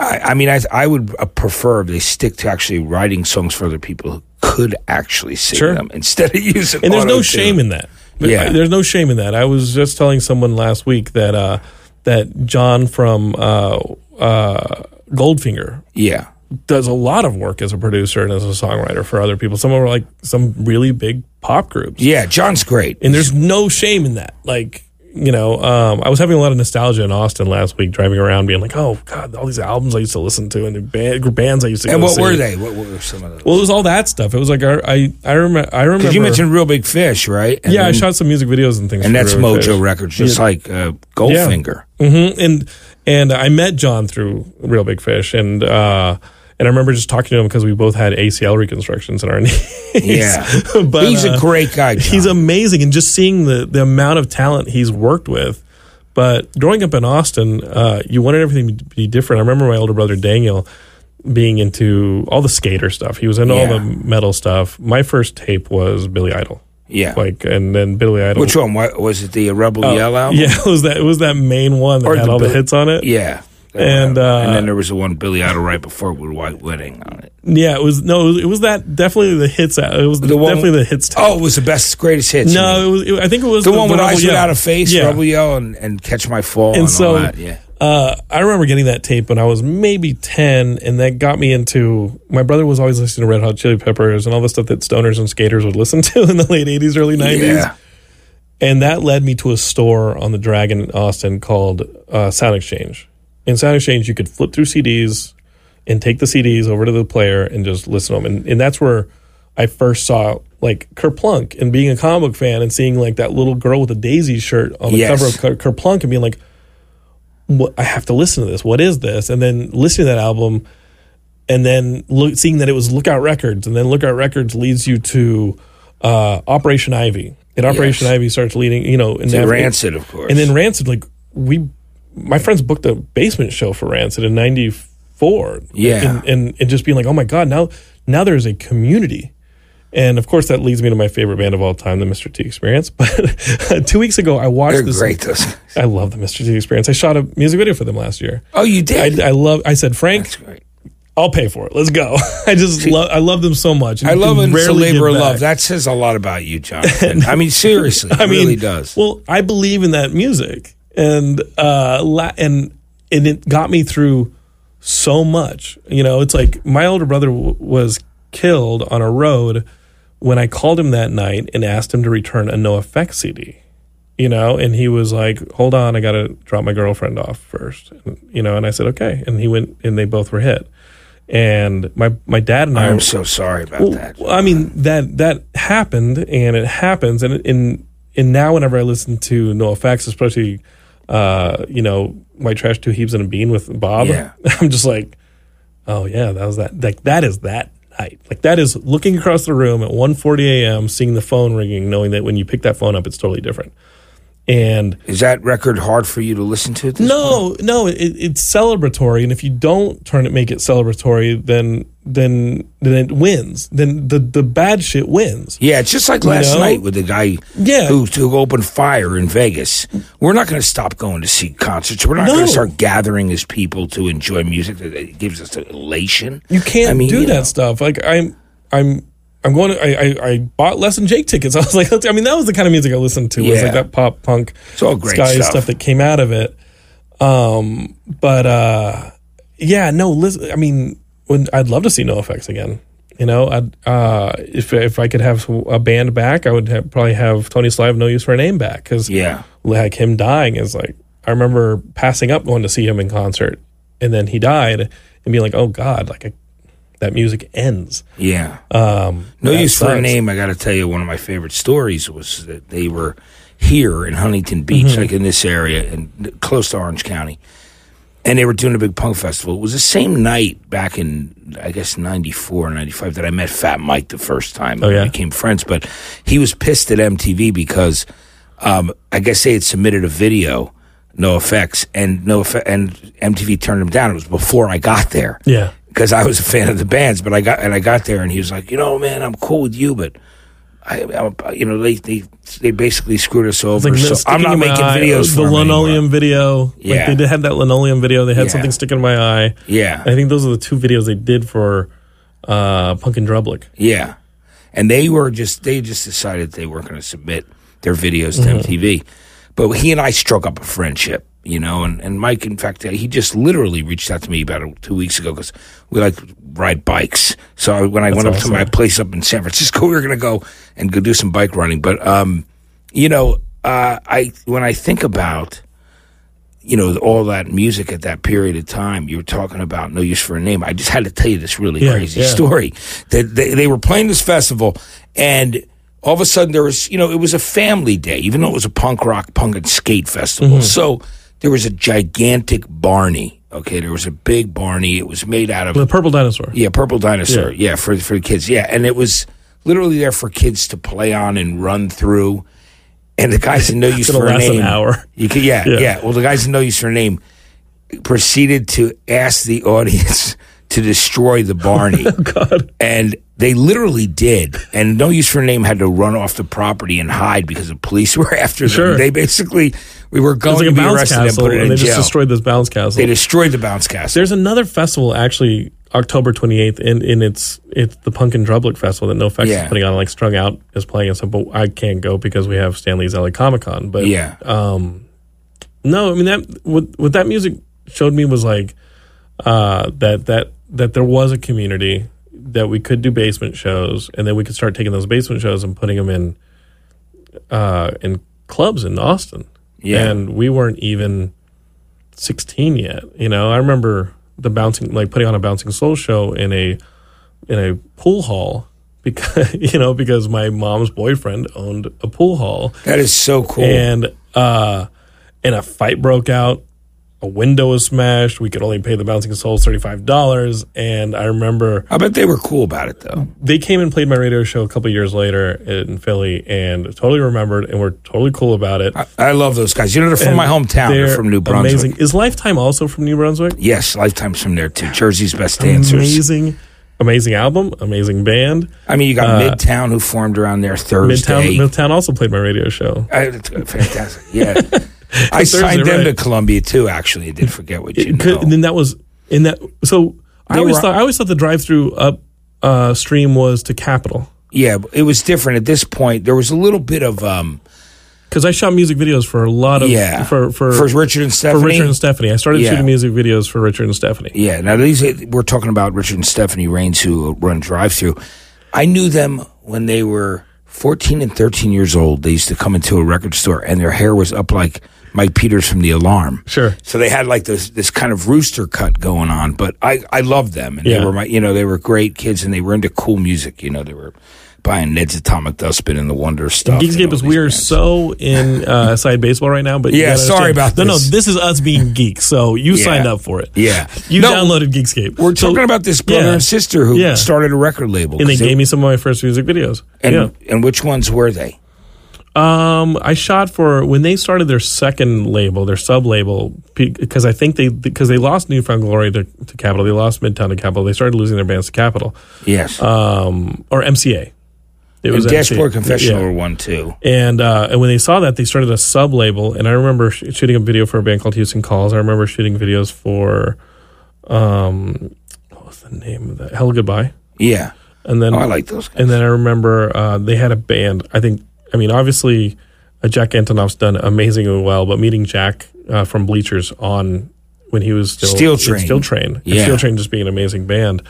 Speaker 2: I, I mean, I, I would uh, prefer if they stick to actually writing songs for other people who could actually sing
Speaker 1: Sure.
Speaker 2: them instead of using.
Speaker 1: And there's no shame in that. But
Speaker 2: Yeah.
Speaker 1: I- there's no shame in that. I was just telling someone last week that uh, that John from uh, uh, Goldfinger
Speaker 2: Yeah,
Speaker 1: does a lot of work as a producer and as a songwriter for other people. Some of them are like some really big pop groups.
Speaker 2: yeah. John's great.
Speaker 1: and there's no shame in that. Like, you know, um, I was having a lot of nostalgia in Austin last week, driving around, being like, "Oh God, all these albums I used to listen to and the band, bands I used to."
Speaker 2: and what
Speaker 1: see.
Speaker 2: were they? What were some of those?
Speaker 1: Well, it was all that stuff. It was like I I, I remember I remember
Speaker 2: you mentioned Real Big Fish, right? And
Speaker 1: yeah, I shot some music videos and things,
Speaker 2: and that's
Speaker 1: River
Speaker 2: Mojo
Speaker 1: Fish.
Speaker 2: Records, just like uh, Goldfinger.
Speaker 1: hmm And and I met John through Real Big Fish, and uh, and I remember just talking to him because we both had ACL reconstructions in our knees.
Speaker 2: Yeah,
Speaker 1: but
Speaker 2: he's
Speaker 1: uh,
Speaker 2: a great guy. John.
Speaker 1: He's amazing, and just seeing the the amount of talent he's worked with. But growing up in Austin, uh, you wanted everything to be different. I remember my older brother Daniel being into all the skater stuff. He was into all the metal stuff. My first tape was Billy Idol.
Speaker 2: Yeah.
Speaker 1: like and then Billy Idol.
Speaker 2: Which one? Was it the Rebel Yell album?
Speaker 1: Yeah, it was that. It was that main one that
Speaker 2: Or
Speaker 1: had all the hits on it.
Speaker 2: Yeah.
Speaker 1: And, uh,
Speaker 2: and then there was the one Billy Idol right before with White Wedding on it.
Speaker 1: Yeah, it was no, it was, that definitely the hits. It was
Speaker 2: The one-
Speaker 1: definitely the hits. tape.
Speaker 2: Oh, it was the best, greatest hits.
Speaker 1: no, it was. It, I think it was
Speaker 2: the, one with Eyes
Speaker 1: Yell.
Speaker 2: Without a Face,
Speaker 1: Yeah.
Speaker 2: Rebel Yell, and, and Catch My Fall, and,
Speaker 1: and so
Speaker 2: that. Yeah.
Speaker 1: uh, I remember getting that tape when I was maybe 10, and that got me into. My brother was always listening to Red Hot Chili Peppers and all the stuff that stoners and skaters would listen to in the late 80s, early 90s.
Speaker 2: Yeah.
Speaker 1: And that led me to a store on the Dragon in Austin called uh, Sound Exchange. In Sound Exchange, you could flip through CDs and take the CDs over to the player and just listen to them. And, and that's where I first saw like Kerplunk and being a comic book fan and seeing like that little girl with a daisy shirt on the
Speaker 2: Yes.
Speaker 1: cover of Ker- Kerplunk and being like, what, I have to listen to this. What is this? And then listening to that album and then look, seeing that it was Lookout Records, and then Lookout Records leads you to uh, Operation Ivy. And Operation
Speaker 2: Yes.
Speaker 1: Ivy starts leading, you know, and then
Speaker 2: Rancid, of course.
Speaker 1: and then Rancid, like we, my friends booked a basement show for Rancid in '94.
Speaker 2: Yeah.
Speaker 1: and, and and just being like, oh my god, now now there's a community. And of course, that leads me to my favorite band of all time, the Mr. T Experience. But two weeks ago, I watched
Speaker 2: They're
Speaker 1: this.
Speaker 2: great, those.
Speaker 1: I love the Mr. T Experience. I shot a music video for them last year.
Speaker 2: Oh, you did?
Speaker 1: I, I love. I said, Frank. I'll pay for it. Let's go. I just love. I love them so much.
Speaker 2: I love it. It's a labor of love. That says a lot about you, John. I mean, seriously, it
Speaker 1: I mean,
Speaker 2: really does.
Speaker 1: Well, I believe in that music, and uh, la- and and it got me through so much. You know, it's like my older brother w- was killed on a road when I called him that night and asked him to return a NOFX CD. You know, and he was like, "Hold on, I got to drop my girlfriend off first. And, you know, and I said, "Okay," and he went, and they both were hit. And my my dad and I
Speaker 2: I'm so sorry about
Speaker 1: well,
Speaker 2: that.
Speaker 1: well, I mean that that happened, and it happens, and in and now whenever I listen to NOFX, especially uh, you know my trash two heaps and a bean with Bob,
Speaker 2: Yeah.
Speaker 1: I'm just like, oh yeah, that was that. Like that is that night. Like that is looking across the room at 1:40 a.m., seeing the phone ringing, knowing that when you pick that phone up, it's totally different. And
Speaker 2: Is that record hard for you to listen to? At this point?
Speaker 1: no, no, it, it's celebratory, and if you don't turn it, make it celebratory, then then then it wins. Then the the bad shit wins.
Speaker 2: Yeah, it's just like last
Speaker 1: know?
Speaker 2: night with the guy
Speaker 1: Yeah.
Speaker 2: who, who opened fire in Vegas. We're not going to stop going to see concerts. We're not
Speaker 1: No.
Speaker 2: going to start gathering as people to enjoy music that that gives us elation.
Speaker 1: You can't
Speaker 2: I mean,
Speaker 1: do
Speaker 2: you
Speaker 1: that
Speaker 2: know.
Speaker 1: stuff. Like I'm, I'm, I'm going to. I, I, I bought less than Jake tickets. I was like, I mean, that was the kind of music I listened to. Was
Speaker 2: Yeah.
Speaker 1: like that pop punk,
Speaker 2: It's all great
Speaker 1: ska
Speaker 2: stuff.
Speaker 1: that came out of it. Um, but uh, yeah, no. Listen, I mean, when I'd love to see NOFX again. You know, I'd, uh, if if I could have a band back, I would have, probably have Tony Sly, No Use for a Name back because
Speaker 2: Yeah.
Speaker 1: like him dying is like I remember passing up going to see him in concert, and then he died, and being like, oh god, like I, that music ends.
Speaker 2: Yeah.
Speaker 1: Um,
Speaker 2: No use for a name. I got to tell you, one of my favorite stories was that they were here in Huntington Beach,
Speaker 1: Mm-hmm.
Speaker 2: like in this area, and close to Orange County, and they were doing a big punk festival. It was the same night back in, I guess, '94 or '95 that I met Fat Mike the first time.
Speaker 1: Oh, yeah?
Speaker 2: we became friends. But he was pissed at MTV because um, I guess they had submitted a video. NOFX and NOFX, and MTV turned him down. It was before I got there
Speaker 1: Yeah,
Speaker 2: because I was a fan of the bands. But I got and I got there, and he was like, you know, man, I'm cool with you, but I, I'm, you know, they they they basically screwed us over.
Speaker 1: like
Speaker 2: so I'm not making
Speaker 1: eye.
Speaker 2: videos
Speaker 1: The linoleum video, like
Speaker 2: Yeah.
Speaker 1: they did had that linoleum video. They had
Speaker 2: Yeah.
Speaker 1: something sticking in my eye.
Speaker 2: Yeah,
Speaker 1: I think those are the two videos they did for uh, Punk and Drublic.
Speaker 2: yeah, and they were just they just decided they weren't going to submit their videos to
Speaker 1: Mm-hmm.
Speaker 2: MTV. But he and I struck up a friendship. You know, and, and Mike, in fact, he just literally reached out to me about two weeks ago because we like to ride bikes. So when I went up
Speaker 1: awesome.
Speaker 2: to my place up in San Francisco, we were going to go and go do some bike running. But um, you know, uh, I when I think about you know all that music at that period of time, you were talking about No Use for a Name. I just had to tell you this really
Speaker 1: Yeah,
Speaker 2: crazy
Speaker 1: yeah.
Speaker 2: story that they, they were playing this festival and. All of a sudden, there was, you know, it was a family day, even though it was a punk rock, punk and skate festival.
Speaker 1: Mm-hmm.
Speaker 2: So there was a gigantic Barney. Okay, there was a big Barney. It was made out of
Speaker 1: The Purple Dinosaur.
Speaker 2: yeah, purple dinosaur.
Speaker 1: Yeah.
Speaker 2: Yeah, for for the kids. Yeah, and it was literally there for kids to play on and run through. And the guys in no use for a
Speaker 1: last an
Speaker 2: name.
Speaker 1: hour.
Speaker 2: You could, yeah,
Speaker 1: Yeah.
Speaker 2: yeah, Well, the guys in no use for a name proceeded to ask the audience to destroy the Barney.
Speaker 1: Oh, God.
Speaker 2: And They literally did, and No Use for a Name had to run off the property and hide because the police were after them.
Speaker 1: Sure.
Speaker 2: They basically we were going
Speaker 1: like
Speaker 2: to be arrested and put it
Speaker 1: and
Speaker 2: in
Speaker 1: they
Speaker 2: jail.
Speaker 1: just destroyed this bounce castle.
Speaker 2: they destroyed the bounce castle.
Speaker 1: There's another festival actually October 28th, and, and it's it's the Punk and Drublic Festival that NOFX
Speaker 2: Yeah.
Speaker 1: is putting on. Like Strung Out is playing and stuff, but I can't go because we have Stan Lee's LA Comic Con. But
Speaker 2: yeah,
Speaker 1: no, I mean that what what that music showed me was like uh, that that that there was a community that we could do basement shows, and then we could start taking those basement shows and putting them in uh, in clubs in Austin.
Speaker 2: Yeah.
Speaker 1: and we weren't even sixteen yet. You know, I remember the bouncing like putting on a bouncing soul show in a in a pool hall because you know because my mom's boyfriend owned a pool hall
Speaker 2: that is so cool.
Speaker 1: and uh and a fight broke out a window was smashed we could only pay the bouncing souls $35 and i remember
Speaker 2: I bet they were cool about it though.
Speaker 1: they came and played my radio show a couple years later in philly and totally remembered and were totally cool about it
Speaker 2: I, I love those guys. You know, they're from
Speaker 1: And
Speaker 2: my hometown. They're,
Speaker 1: they're
Speaker 2: from New Brunswick.
Speaker 1: amazing is lifetime also from new brunswick
Speaker 2: Yes, Lifetime's from there too. Jersey's best dancers.
Speaker 1: amazing amazing album amazing band
Speaker 2: I mean, you got uh, Midtown who formed around there Thursday.
Speaker 1: midtown midtown also played my radio show
Speaker 2: I, fantastic. Yeah. I signed them
Speaker 1: right.
Speaker 2: to Columbia too, actually. I did forget what you
Speaker 1: It
Speaker 2: know.
Speaker 1: and then that was in that so i always
Speaker 2: were-
Speaker 1: thought i always thought the Drive-Thru up uh, stream was to capitol
Speaker 2: Yeah, it was different at this point. There was a little bit of um
Speaker 1: because I shot music videos for a lot of
Speaker 2: yeah
Speaker 1: for for
Speaker 2: for Richard and Stephanie.
Speaker 1: for Richard and Stephanie. I started
Speaker 2: Yeah.
Speaker 1: shooting music videos for Richard and Stephanie.
Speaker 2: Yeah, now these we're talking about Richard and Stephanie Reines who run Drive-Thru. I knew them when they were 14 and 13 years old. They used to come into a record store and their hair was up like Mike Peters from The Alarm.
Speaker 1: Sure.
Speaker 2: So they had like this this kind of rooster cut going on, but I I loved them and
Speaker 1: Yeah.
Speaker 2: they were my you know they were great kids and they were into cool music. You know they were buying Ned's Atomic Dustbin and the Wonder stuff.
Speaker 1: Geekscape is we are
Speaker 2: bands.
Speaker 1: so in uh, side baseball right now, but
Speaker 2: Yeah, sorry about
Speaker 1: no, no.
Speaker 2: this.
Speaker 1: This is us being geeks, so you
Speaker 2: Yeah.
Speaker 1: signed up for it.
Speaker 2: Yeah.
Speaker 1: you
Speaker 2: No,
Speaker 1: downloaded Geekscape.
Speaker 2: We're
Speaker 1: So-
Speaker 2: talking about this brother
Speaker 1: yeah.
Speaker 2: and sister who
Speaker 1: Yeah.
Speaker 2: started a record label.
Speaker 1: and they gave me some of my first music videos.
Speaker 2: and
Speaker 1: yeah.
Speaker 2: and which ones were they?
Speaker 1: Um, I shot for when they started their second label, their sub label, because I think they because they lost New Found Glory to, to Capitol, they lost Midtown to Capitol, they started losing their bands to Capitol.
Speaker 2: Yes.
Speaker 1: um, or MCA. It
Speaker 2: and Dashboard
Speaker 1: MCA.
Speaker 2: Confessional
Speaker 1: Yeah.
Speaker 2: were one too.
Speaker 1: And uh, and when they saw that, they started a sub label. And I remember sh- shooting a video for a band called Houston Calls. I remember shooting videos for, um, what was the name of that? Hellogoodbye.
Speaker 2: Yeah.
Speaker 1: And then
Speaker 2: Oh, I like those guys.
Speaker 1: and then I remember uh, they had a band. I think, I mean, obviously, uh, Jack Antonoff's done amazingly well, but meeting Jack uh, from Bleachers on when he was still
Speaker 2: Steel Train.
Speaker 1: Steel Train,
Speaker 2: Yeah.
Speaker 1: Steel Train just being an amazing band.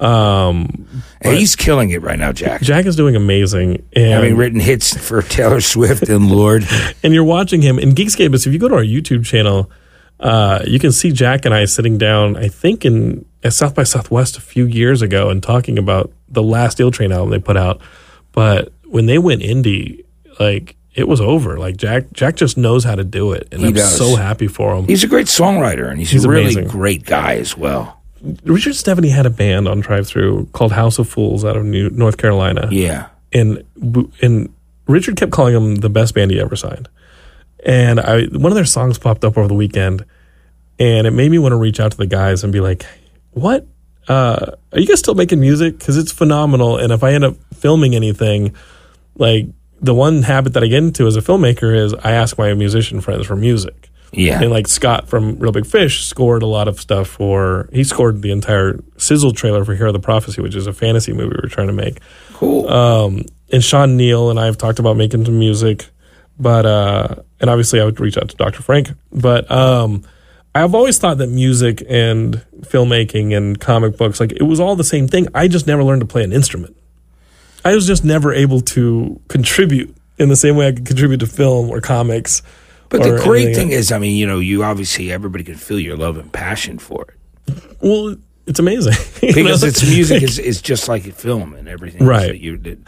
Speaker 1: Um,
Speaker 2: And he's killing it right now, Jack.
Speaker 1: Jack is doing amazing, and
Speaker 2: Having written hits for Taylor Swift and Lorde.
Speaker 1: and you're watching him in Geekscape. If you go to our YouTube channel, uh, you can see Jack and I sitting down. I think in at South by Southwest a few years ago and talking about the last Steel Train album they put out. But when they went indie, like it was over. Like Jack, Jack just knows how to do it, and
Speaker 2: He
Speaker 1: I'm
Speaker 2: does.
Speaker 1: so happy for him.
Speaker 2: He's a great songwriter and he's,
Speaker 1: He's
Speaker 2: a really
Speaker 1: amazing.
Speaker 2: great guy as well.
Speaker 1: Richard Stephanie had a band on Drive-Thru called House of Fools out of New, North Carolina.
Speaker 2: Yeah.
Speaker 1: and and Richard kept calling them the best band he ever signed. And I one of their songs popped up over the weekend, and it made me want to reach out to the guys and be like, "What? Uh, are you guys still making music? Because it's phenomenal. And if I end up filming anything, like the one habit that I get into as a filmmaker is I ask my musician friends for music."
Speaker 2: Yeah.
Speaker 1: And like Scott from Reel Big Fish scored a lot of stuff for he scored the entire sizzle trailer for Hero of the Prophecy, which is a fantasy movie we were trying to make
Speaker 2: cool.
Speaker 1: um, and Sean Neal and I have talked about making some music, but uh, and obviously I would reach out to Dr. Frank. But um, I've always thought that music and filmmaking and comic books, like it was all the same thing. I just never learned to play an instrument. I was just never able to contribute in the same way I could contribute to film or comics.
Speaker 2: but the great thing is, I mean, you know, you obviously, everybody can feel your love and passion for it.
Speaker 1: Well, it's amazing
Speaker 2: Because
Speaker 1: know?
Speaker 2: it's music is, is just like a film and everything.
Speaker 1: Right.
Speaker 2: That you,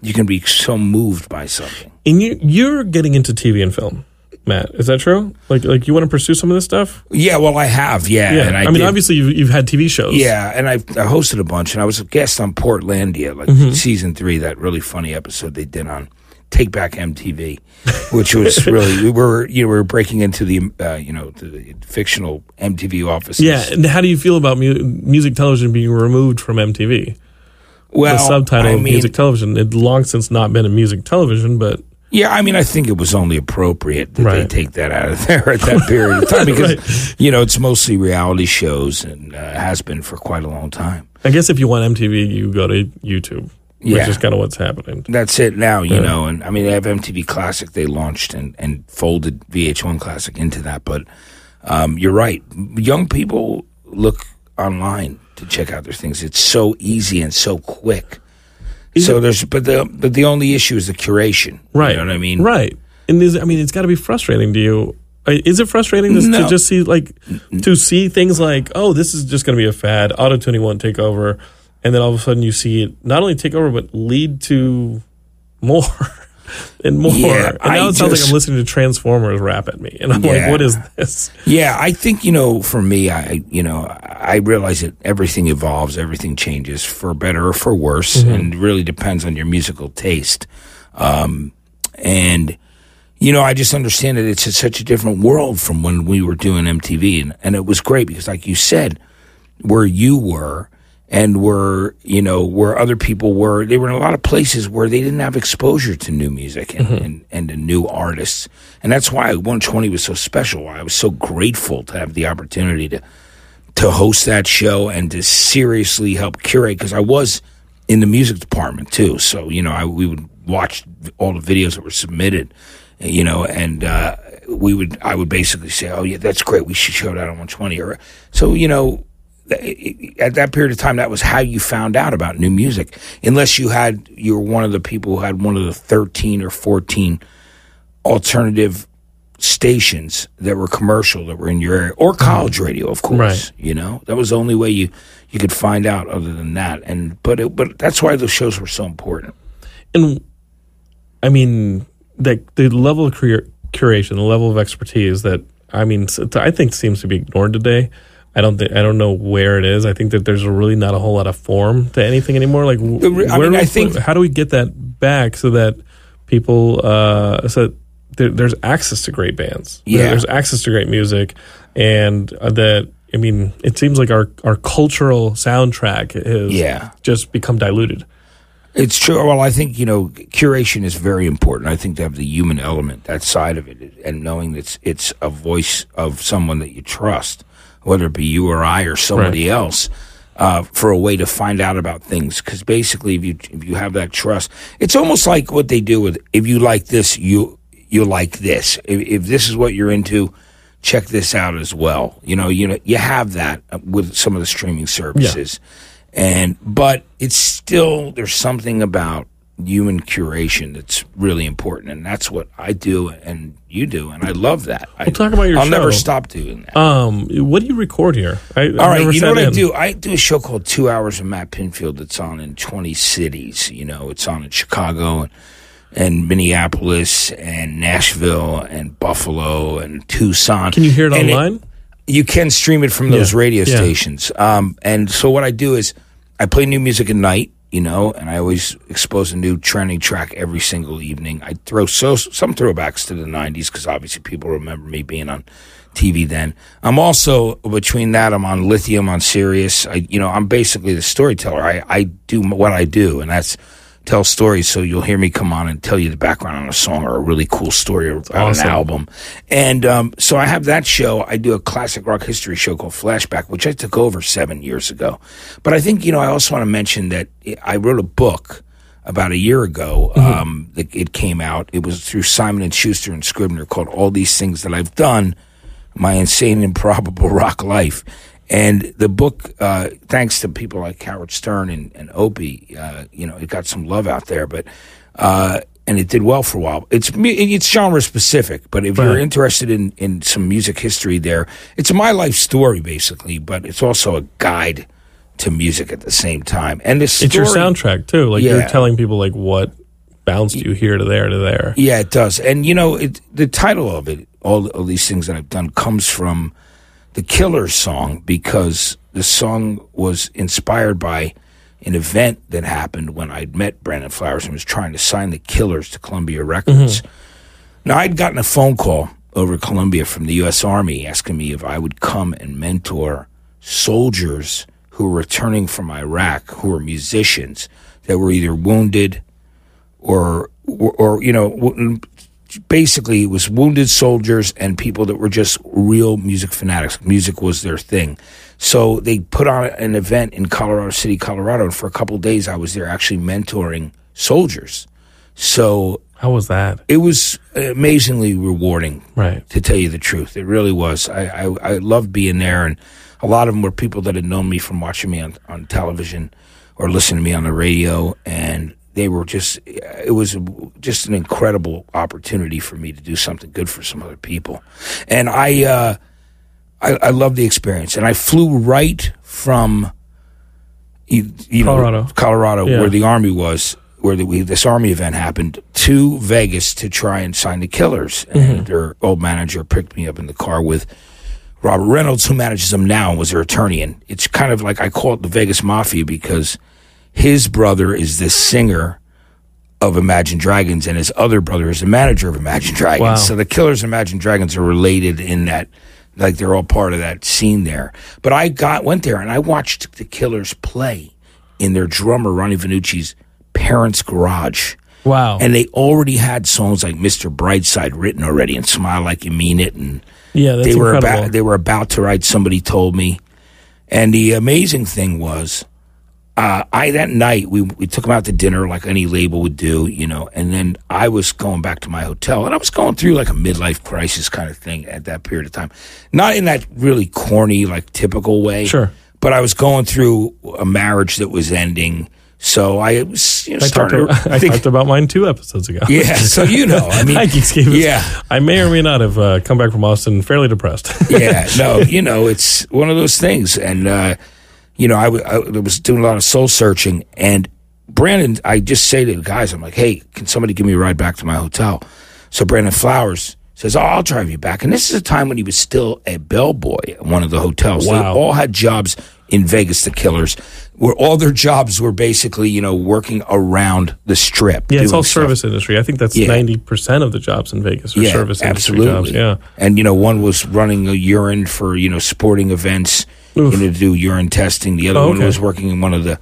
Speaker 2: you can be so moved by something.
Speaker 1: and you, you're getting into TV and film, Matt. Is that true? Like, like you want to pursue some of this stuff?
Speaker 2: Yeah, well, I have. Yeah.
Speaker 1: Yeah, I,
Speaker 2: I,
Speaker 1: mean,
Speaker 2: did-
Speaker 1: obviously you've, you've had TV shows.
Speaker 2: Yeah, and I, I hosted a bunch, and I was a guest on Portlandia, like
Speaker 1: Mm-hmm.
Speaker 2: season three, that really funny episode they did on Take Back MTV, which was really we were you know we were breaking into the uh, you know the fictional MTV offices.
Speaker 1: yeah. And how do you feel about mu- music television being removed from MTV?
Speaker 2: Well,
Speaker 1: the subtitle
Speaker 2: I
Speaker 1: of music television. It long since not been a music television, but
Speaker 2: Yeah, I mean, I think it was only appropriate that they take that out of there at that period of time because,
Speaker 1: Right.
Speaker 2: you know, it's mostly reality shows and uh, has been for quite a long time.
Speaker 1: I guess if you want MTV, you go to YouTube,
Speaker 2: Yeah.
Speaker 1: which is kind of what's happening.
Speaker 2: That's it now, you
Speaker 1: Yeah.
Speaker 2: know. And I mean, they have MTV Classic they launched and, and folded VH1 Classic into that. But um, you're right. Young people look online to check out their things. It's so easy and so quick. So there's, but the but the only issue is the curation.
Speaker 1: Right.
Speaker 2: You know what I mean?
Speaker 1: Right. And is, I mean, it's got to be frustrating to you. Uh, Is it frustrating to,
Speaker 2: No.
Speaker 1: to just see like to see things like, oh, this is just going to be a fad. Auto tuning won't take over, and then all of a sudden you see it not only take over but lead to more and more.
Speaker 2: Yeah,
Speaker 1: and now
Speaker 2: I
Speaker 1: it sounds like I'm listening to Transformers rap at me, and I'm like, what is this?
Speaker 2: Yeah, I think you know, for me, I you know, I realize that everything evolves, everything changes for better or for worse, and it really depends on your musical taste. Um, and you know, I just understand that it's such a different world from when we were doing MTV, and and it was great because, like you said, where you were and where you know where other people were. They were in a lot of places where they didn't have exposure to new music and, and, and to new artists. And that's why 120 was so special why i was so grateful to have the opportunity to to host that show and to seriously help curate because i was in the music department too. So you know I, we would watch all the videos that were submitted you know and uh, we would i would basically say oh yeah that's great. We should show that on 120 or so you know at that period of time, that was how you found out about new music. Unless you had, you were one of the people who had one of the 13 or 14 alternative stations that were commercial that were in your area or college mm-hmm. radio, of course.
Speaker 1: Right.
Speaker 2: You know, that was the only way you, you could find out other than that. And, but, it, but that's why those shows were so important.
Speaker 1: And I mean, the the level of cur- curation, the level of expertise that I mean, I think seems to be ignored today. I don't think I don't know where it is. I think that there's really not a whole lot of form to anything anymore. Like, w-
Speaker 2: I
Speaker 1: where
Speaker 2: mean, I think-
Speaker 1: how do we get that back so that people uh, so that there, there's access to great bands?
Speaker 2: Yeah.
Speaker 1: there's access to great music, and uh, that I mean, it seems like our our cultural soundtrack has
Speaker 2: Yeah.
Speaker 1: just become diluted.
Speaker 2: It's true. Well, I think you know curation is very important. I think to have the human element, that side of it, and knowing that it's it's a voice of someone that you trust, whether it be you or I or somebody else, uh, for a way to find out about things. Because basically, if you if you have that trust, it's almost like what they do with if you like this, you you like this. If, if this is what you're into. Check this out as well. You know, you know, you have that with some of the streaming services and but it's still there's something about human curation that's really important and that's what I do and you do and I love that. I,
Speaker 1: Well, talk about your
Speaker 2: I'll never stop doing that.
Speaker 1: Um, what do you record here? I,
Speaker 2: All right, you know what I do? I do a show called Two Hours with Matt Pinfield that's on in 20 cities. You know, it's on in Chicago and, and Minneapolis and Nashville and Buffalo and Tucson.
Speaker 1: Can you hear it
Speaker 2: And
Speaker 1: online?
Speaker 2: you can stream it from those
Speaker 1: Yeah,
Speaker 2: radio
Speaker 1: yeah.
Speaker 2: stations. Um, and so what I do is I play new music at night, you know, and I always expose a new trending track every single evening. I throw so some throwbacks to the '90s because obviously people remember me being on TV then. I'm also between that I'm on Lithium on Sirius. I, you know, I'm basically the storyteller. I I do what I do, and that's tell stories. So you'll hear me come on and tell you the background on a song or a really cool story about
Speaker 1: awesome.
Speaker 2: an album. And um, so I have that show. I do a classic rock history show called Flashback, which I took over seven years ago. But I think, you know, I also want to mention that I wrote a book about a year ago. Um, that it came out. It was through Simon and Schuster and Scribner called All These Things That I've Done, My Insane Improbable Rock Life. And the book, uh, thanks to people like Howard Stern and, and Opie, uh, you know, it got some love out there, but, uh, and it did well for a while. It's it's genre specific, but if you're interested in, in some music history there, it's my life story basically, but it's also a guide to music at the same time. And this
Speaker 1: It's your soundtrack too. Like
Speaker 2: Yeah.
Speaker 1: you're telling people like what bounced you here to there to there.
Speaker 2: Yeah, it does. And you know, it, the title of it, all of these things that I've done, comes from the Killers song because the song was inspired by an event that happened when I'd met Brandon Flowers and was trying to sign the Killers to Columbia Records. Mm-hmm. Now, I'd gotten a phone call over Columbia from the U.S. Army asking me if I would come and mentor soldiers who were returning from Iraq, who were musicians that were either wounded or, or, or you know, basically it was wounded soldiers and people that were just real music fanatics. Music was their thing. So they put on an event in Colorado City, Colorado, and for a couple of days I was there actually mentoring soldiers. So
Speaker 1: How was that?
Speaker 2: it was amazingly rewarding
Speaker 1: Right.
Speaker 2: to tell you the truth. It really was. I, I, I loved being there, and a lot of them were people that had known me from watching me on, on television or listening to me on the radio, and they were just, it was just an incredible opportunity for me to do something good for some other people. And I, uh, I, I love the experience, and I flew right from, you, you
Speaker 1: Colorado.
Speaker 2: know, Colorado,
Speaker 1: Yeah.
Speaker 2: where the army was, where the, we, this army event happened, to Vegas to try and sign the Killers. And their old manager picked me up in the car with Robert Reynolds, who manages them now and was their attorney. And it's kind of like I call it the Vegas Mafia because his brother is the singer of Imagine Dragons, and his other brother is the manager of Imagine Dragons.
Speaker 1: Wow.
Speaker 2: So the Killers and Imagine Dragons are related in that, like they're all part of that scene there. But I got went there and I watched the Killers play in their drummer Ronnie Vannucci's parents' garage.
Speaker 1: Wow.
Speaker 2: And they already had songs like Mr. Brightside written already and Smile Like You Mean It and
Speaker 1: yeah, that's
Speaker 2: they were
Speaker 1: incredible.
Speaker 2: about they were about to write somebody told me and the amazing thing was uh, I that night we we took them out to dinner like any label would do, you know, and then I was going back to my hotel and I was going through like a midlife crisis kind of thing at that period of time, not in that really corny like typical way,
Speaker 1: Sure.
Speaker 2: but I was going through a marriage that was ending, so I was you know
Speaker 1: I talked,
Speaker 2: starting
Speaker 1: to,
Speaker 2: to
Speaker 1: I
Speaker 2: think,
Speaker 1: talked about mine two episodes ago.
Speaker 2: yeah, so you know, I mean, yeah.
Speaker 1: I may or may not have uh, come back from Austin fairly depressed.
Speaker 2: yeah, no, you know, it's one of those things. And, uh, you know, I, w- I was doing a lot of soul searching. And Brandon, I just say to the guys, I'm like, hey, can somebody give me a ride back to my hotel? So Brandon Flowers says, oh, I'll drive you back. And this is a time when he was still a bellboy at one of the hotels.
Speaker 1: Wow.
Speaker 2: They all had jobs in Vegas, the Killers, where all their jobs were basically, you know, working around the strip.
Speaker 1: yeah, it's all
Speaker 2: stuff.
Speaker 1: service industry. I think that's
Speaker 2: Yeah.
Speaker 1: ninety percent of the jobs in Vegas are service industry
Speaker 2: absolutely.
Speaker 1: jobs. Yeah.
Speaker 2: And you know, one was running a urine for you know sporting events, you know, to do urine testing. The other
Speaker 1: Oh,
Speaker 2: one
Speaker 1: okay.
Speaker 2: was working in one of the,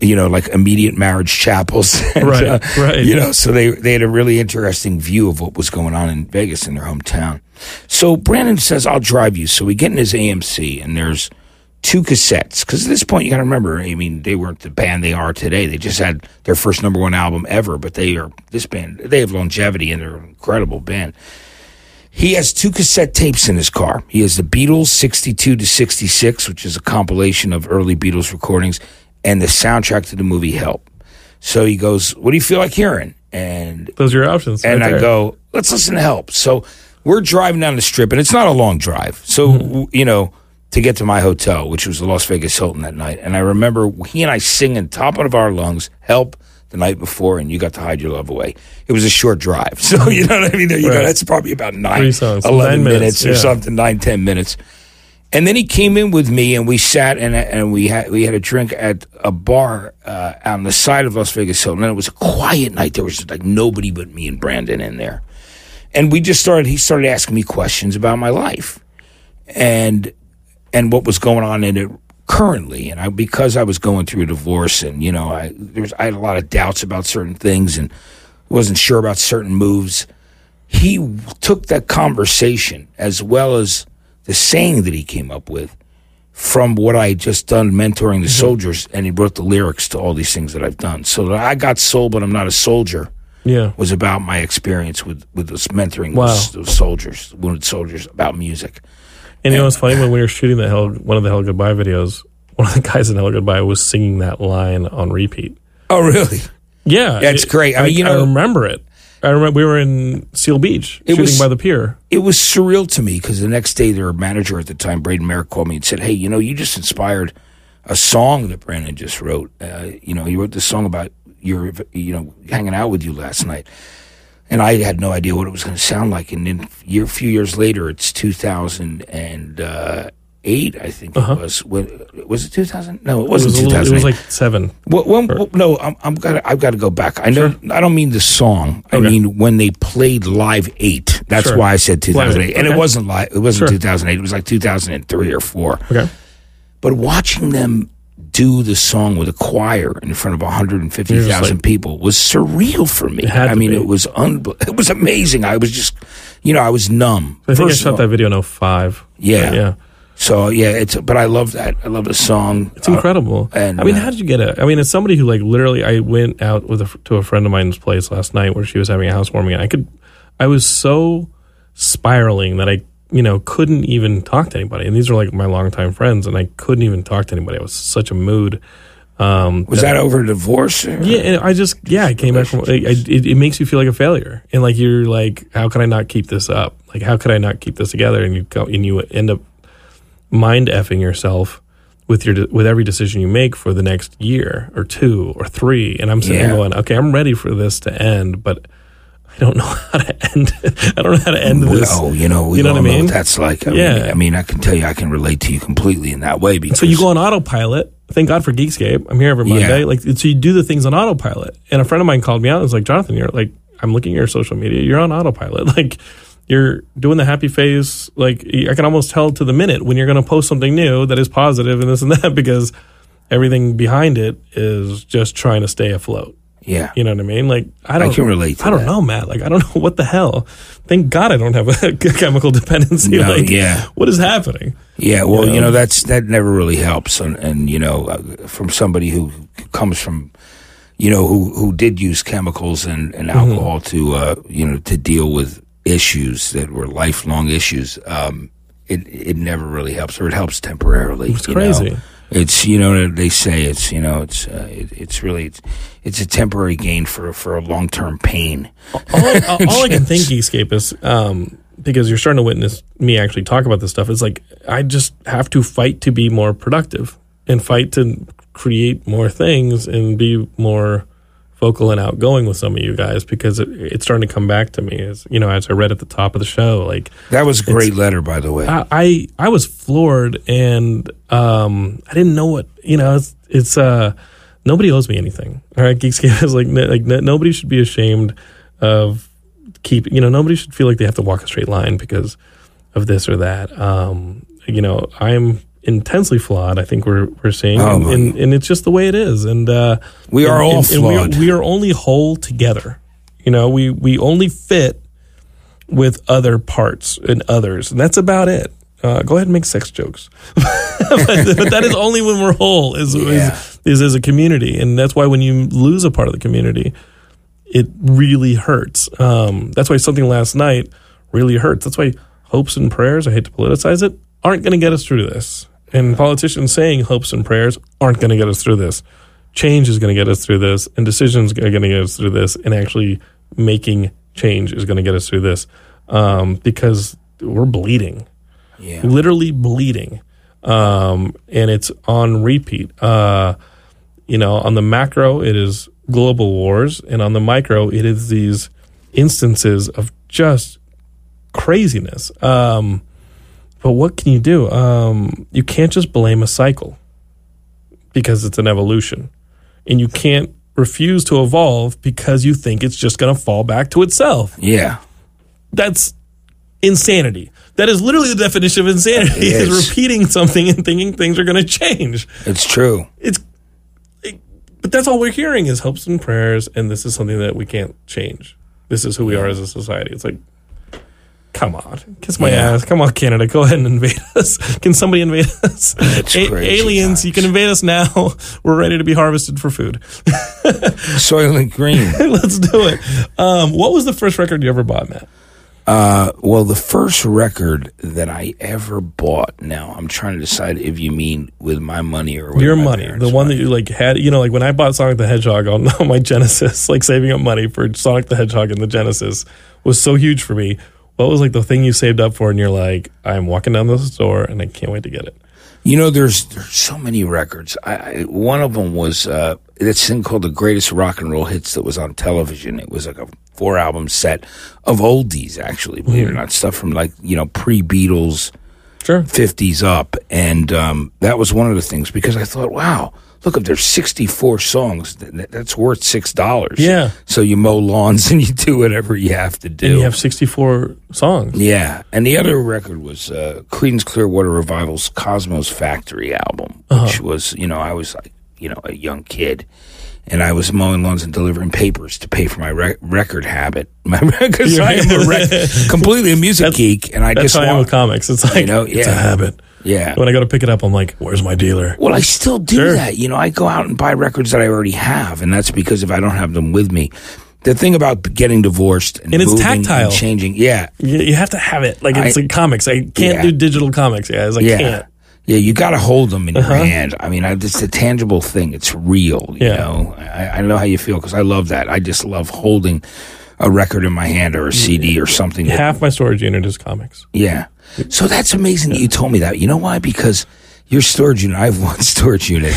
Speaker 2: you know, like immediate marriage chapels. And,
Speaker 1: Right,
Speaker 2: uh,
Speaker 1: right.
Speaker 2: You know, so they they had a really interesting view of what was going on in Vegas in their hometown. So Brandon says, "I'll drive you." So we get in his AMC, and there's two cassettes because at this point you got to remember i mean they weren't the band they are today they just had their first number one album ever but they are this band they have longevity and they're an incredible band he has two cassette tapes in his car he has the beatles 62 to 66 which is a compilation of early beatles recordings and the soundtrack to the movie help so he goes what do you feel like hearing and
Speaker 1: Those are your options.
Speaker 2: and
Speaker 1: right
Speaker 2: I go, let's listen to Help. So we're driving down the strip, and it's not a long drive. So
Speaker 1: Mm-hmm.
Speaker 2: you know, to get to my hotel, which was the Las Vegas Hilton that night, and I remember he and I singing top of our lungs, "Help." The night before, and you got to hide your love away. It was a short drive, so you know what I mean. There you go.
Speaker 1: Right.
Speaker 2: That's probably about nine,
Speaker 1: songs,
Speaker 2: 11
Speaker 1: nine
Speaker 2: minutes,
Speaker 1: minutes,
Speaker 2: or
Speaker 1: yeah.
Speaker 2: something, nine, ten minutes. And then he came in with me, and we sat and and we had we had a drink at a bar uh, on the side of Las Vegas Hilton. And then it was a quiet night. There was like nobody but me and Brandon in there, and we just started. He started asking me questions about my life, and and what was going on in it currently. And I because I was going through a divorce, and you know, I there was I had a lot of doubts about certain things, and wasn't sure about certain moves. He took that conversation as well as the saying that he came up with from what I had just done mentoring the mm-hmm. soldiers, and he wrote the lyrics to all these things that I've done. So I got soul, but I'm not a soldier.
Speaker 1: Yeah.
Speaker 2: Was about my experience with with this mentoring
Speaker 1: Wow.
Speaker 2: those, those soldiers, wounded soldiers, about music.
Speaker 1: And you know what's funny? When we were shooting the Hell, one of the Hellogoodbye videos, one of the guys in Hellogoodbye was singing that line on repeat.
Speaker 2: Oh, really?
Speaker 1: Yeah,
Speaker 2: That's great. I mean, you know-
Speaker 1: I remember it. I remember we were in Seal Beach
Speaker 2: It
Speaker 1: shooting
Speaker 2: was-
Speaker 1: by the pier.
Speaker 2: it was surreal to me because the next day their manager at the time, Braden Merrick, called me and said, "Hey, you know, you just inspired a song that Brandon just wrote. Uh, you know, he wrote this song about your, you know, hanging out with you last night." And I had no idea what it was going to sound like. And then a few years later, it's 2008, I think it was. When, was it 2000? No, it
Speaker 1: Uh-huh. It
Speaker 2: wasn't
Speaker 1: was, a little, it was like seven.
Speaker 2: Well, when, well, no, I'm, I'm got. I've got to go back. I know. I don't mean the song. I
Speaker 1: Okay.
Speaker 2: mean when they played Live Eight. That's
Speaker 1: Sure.
Speaker 2: why I said 2008,
Speaker 1: Live
Speaker 2: and it wasn't live. It wasn't
Speaker 1: Sure.
Speaker 2: 2008. It was like 2003 or four.
Speaker 1: Okay.
Speaker 2: but watching them do the song with a choir in front of 150,000
Speaker 1: like-
Speaker 2: people was surreal for me. I mean,
Speaker 1: be.
Speaker 2: it was un- it was amazing. I was just, you know, I was numb.
Speaker 1: I think
Speaker 2: First
Speaker 1: I shot
Speaker 2: all-
Speaker 1: that video in 05.
Speaker 2: Yeah.
Speaker 1: yeah.
Speaker 2: So yeah, it's but I love that. I love the song.
Speaker 1: It's incredible.
Speaker 2: and,
Speaker 1: I mean,
Speaker 2: uh,
Speaker 1: how did you get it? I mean, as somebody who like literally, I went out with a, to a friend of mine's place last night where she was having a housewarming, and I could, I was so spiraling that I, you know, couldn't even talk to anybody. And these are like my longtime friends, and I couldn't even talk to anybody. I was such a mood. Um,
Speaker 2: was that over divorce?
Speaker 1: yeah, and I just yeah, I came back from. I, I, it, it makes you feel like a failure, and like you're like, how can I not keep this up? Like, how could I not keep this together? And you go, and you end up mind effing yourself with your with every decision you make for the next year or two or three. And I'm sitting
Speaker 2: Yeah.
Speaker 1: going, okay, I'm ready for this to end, but I don't know how to end. I don't know how to end this.
Speaker 2: Oh, you know, we
Speaker 1: You know what I
Speaker 2: know
Speaker 1: mean?
Speaker 2: what that's like. I
Speaker 1: Yeah.
Speaker 2: mean, I mean, I can tell you, I can relate to you completely in that way. Because
Speaker 1: So you go on autopilot. Thank God for Geekscape. I'm here every
Speaker 2: Yeah.
Speaker 1: Monday. Like so, you do the things on autopilot. And a friend of mine called me out. and was like, Jonathan, you're like, I'm looking at your social media. You're on autopilot. Like you're doing the happy face. Like I can almost tell to the minute when you're going to post something new that is positive and this and that because everything behind it is just trying to stay afloat.
Speaker 2: Yeah,
Speaker 1: You know what I mean? Like I don't.
Speaker 2: can relate to
Speaker 1: I don't
Speaker 2: that.
Speaker 1: know, Matt. Like I don't know what the hell. Thank God I don't have a chemical dependency.
Speaker 2: No,
Speaker 1: like
Speaker 2: yeah.
Speaker 1: what is happening?
Speaker 2: yeah. Well,
Speaker 1: You
Speaker 2: you
Speaker 1: know?
Speaker 2: know, that's that never really helps, and, and you know, uh, from somebody who comes from, you know, who who did use chemicals and, and
Speaker 1: Mm-hmm.
Speaker 2: alcohol to, uh, you know, to deal with issues that were lifelong issues. Um, it it never really helps, or it helps temporarily.
Speaker 1: It's
Speaker 2: crazy know? It's you know they say it's you know it's uh, it, it's really it's, it's a temporary gain for for a long term pain.
Speaker 1: all, I, all I can think, Geekscape, is um, because you're starting to witness me actually talk about this stuff. It's like I just have to fight to be more productive and fight to create more things and be more vocal and outgoing with some of you guys because it, it's starting to come back to me. As you know, as I read at the top of the show, like
Speaker 2: That was a great letter, by the way.
Speaker 1: I, I I was floored and um I didn't know what you know it's it's uh nobody owes me anything all right Geekscape is like n- like n- nobody should be ashamed of keep you know nobody should feel like they have to walk a straight line because of this or that um you know I'm intensely flawed I think we're we're seeing
Speaker 2: Oh,
Speaker 1: and, and, and it's just the way it is and uh
Speaker 2: We are
Speaker 1: and-
Speaker 2: all
Speaker 1: and we are-
Speaker 2: flawed.
Speaker 1: we are only whole together you know we we only fit with other parts and others, and that's about it. Uh, go ahead and make sex jokes, but, but that is only when we're whole. Is,
Speaker 2: Yeah.
Speaker 1: is is as a community, and that's why when you lose a part of the community, it really hurts. Um, that's why something last night really hurts. That's why hopes and prayers. I hate to politicize it, aren't going to get us through this. And politicians saying hopes and prayers aren't going to get us through this. Change is going to get us through this, and decisions are going to get us through this, and actually making change is going to get us through this um, because we're bleeding
Speaker 2: Yeah.
Speaker 1: literally bleeding, um, and it's on repeat. Uh, you know, on the macro, it is global wars, and on the micro, it is these instances of just craziness. Um, but what can you do? Um, you can't just blame a cycle because it's an evolution, and you can't refuse to evolve because you think it's just going to fall back to itself
Speaker 2: Yeah.
Speaker 1: that's insanity. That is literally the definition of insanity:
Speaker 2: It
Speaker 1: is.
Speaker 2: is.
Speaker 1: repeating something and thinking things are going to change.
Speaker 2: It's true.
Speaker 1: It's, it- but that's all we're hearing is hopes and prayers, and this is something that we can't change. This is who we are as a society. It's like, come on, kiss my
Speaker 2: Yeah.
Speaker 1: ass. Come on, Canada, go ahead and invade us. Can somebody invade us? A- aliens, you can invade us now. We're ready to be harvested for food.
Speaker 2: Soylent Green.
Speaker 1: Let's do it. Um, what was the first record you ever bought, Matt?
Speaker 2: Uh, well, the first record that I ever bought. Now I'm trying to decide if you mean with my money or with
Speaker 1: Your money, the one
Speaker 2: money.
Speaker 1: that you like had, you know, like when I bought Sonic the Hedgehog on, on my Genesis, like saving up money for Sonic the Hedgehog in the Genesis was so huge for me. What was like the thing you saved up for, and you're like, I'm walking down the store and I can't wait to get it.
Speaker 2: You know, there's there's so many records. I, I one of them was uh, this thing called the Greatest Rock and Roll Hits that was on television. It was like a four album set of oldies, actually, believe
Speaker 1: Hmm.
Speaker 2: it or not, stuff from like you know pre Beatles,
Speaker 1: Sure.
Speaker 2: fifties up, and um, that was one of the things because I thought, wow, look, if there's 64 songs, that's worth six dollars.
Speaker 1: Yeah.
Speaker 2: So you mow lawns and you do whatever you have to do.
Speaker 1: And you have 64 songs.
Speaker 2: Yeah, and the other record was uh, Creedence Clearwater Revival's Cosmo's Factory album,
Speaker 1: Uh-huh.
Speaker 2: which was, you know, I was like, you know, a young kid, and I was mowing lawns and delivering papers to pay for my rec- record habit. My because I am a rec- completely a music geek, and I
Speaker 1: That's
Speaker 2: just
Speaker 1: am
Speaker 2: want,
Speaker 1: with comics. It's like,
Speaker 2: know,
Speaker 1: it's a habit.
Speaker 2: Yeah.
Speaker 1: When I go to pick it up, I'm like, where's my dealer?
Speaker 2: Well, I still do
Speaker 1: Sure.
Speaker 2: that. You know, I go out and buy records that I already have, and that's because if I don't have them with me. The thing about getting divorced and,
Speaker 1: And it's
Speaker 2: moving
Speaker 1: tactile.
Speaker 2: and changing, yeah,
Speaker 1: You, you have to have it. Like, it's
Speaker 2: I-
Speaker 1: like comics. I can't
Speaker 2: Yeah.
Speaker 1: do digital comics, guys. I
Speaker 2: yeah.
Speaker 1: can't.
Speaker 2: Yeah, you got to hold them in
Speaker 1: Uh-huh.
Speaker 2: your hand. I mean, I, it's a tangible thing. It's real. You
Speaker 1: Yeah.
Speaker 2: know, I, I know how you feel because I love that. I just love holding a record in my hand or a CD or something. that-
Speaker 1: Half my storage unit is comics.
Speaker 2: yeah. So that's amazing that you told me that. You know why? Because your storage unit. I have one storage unit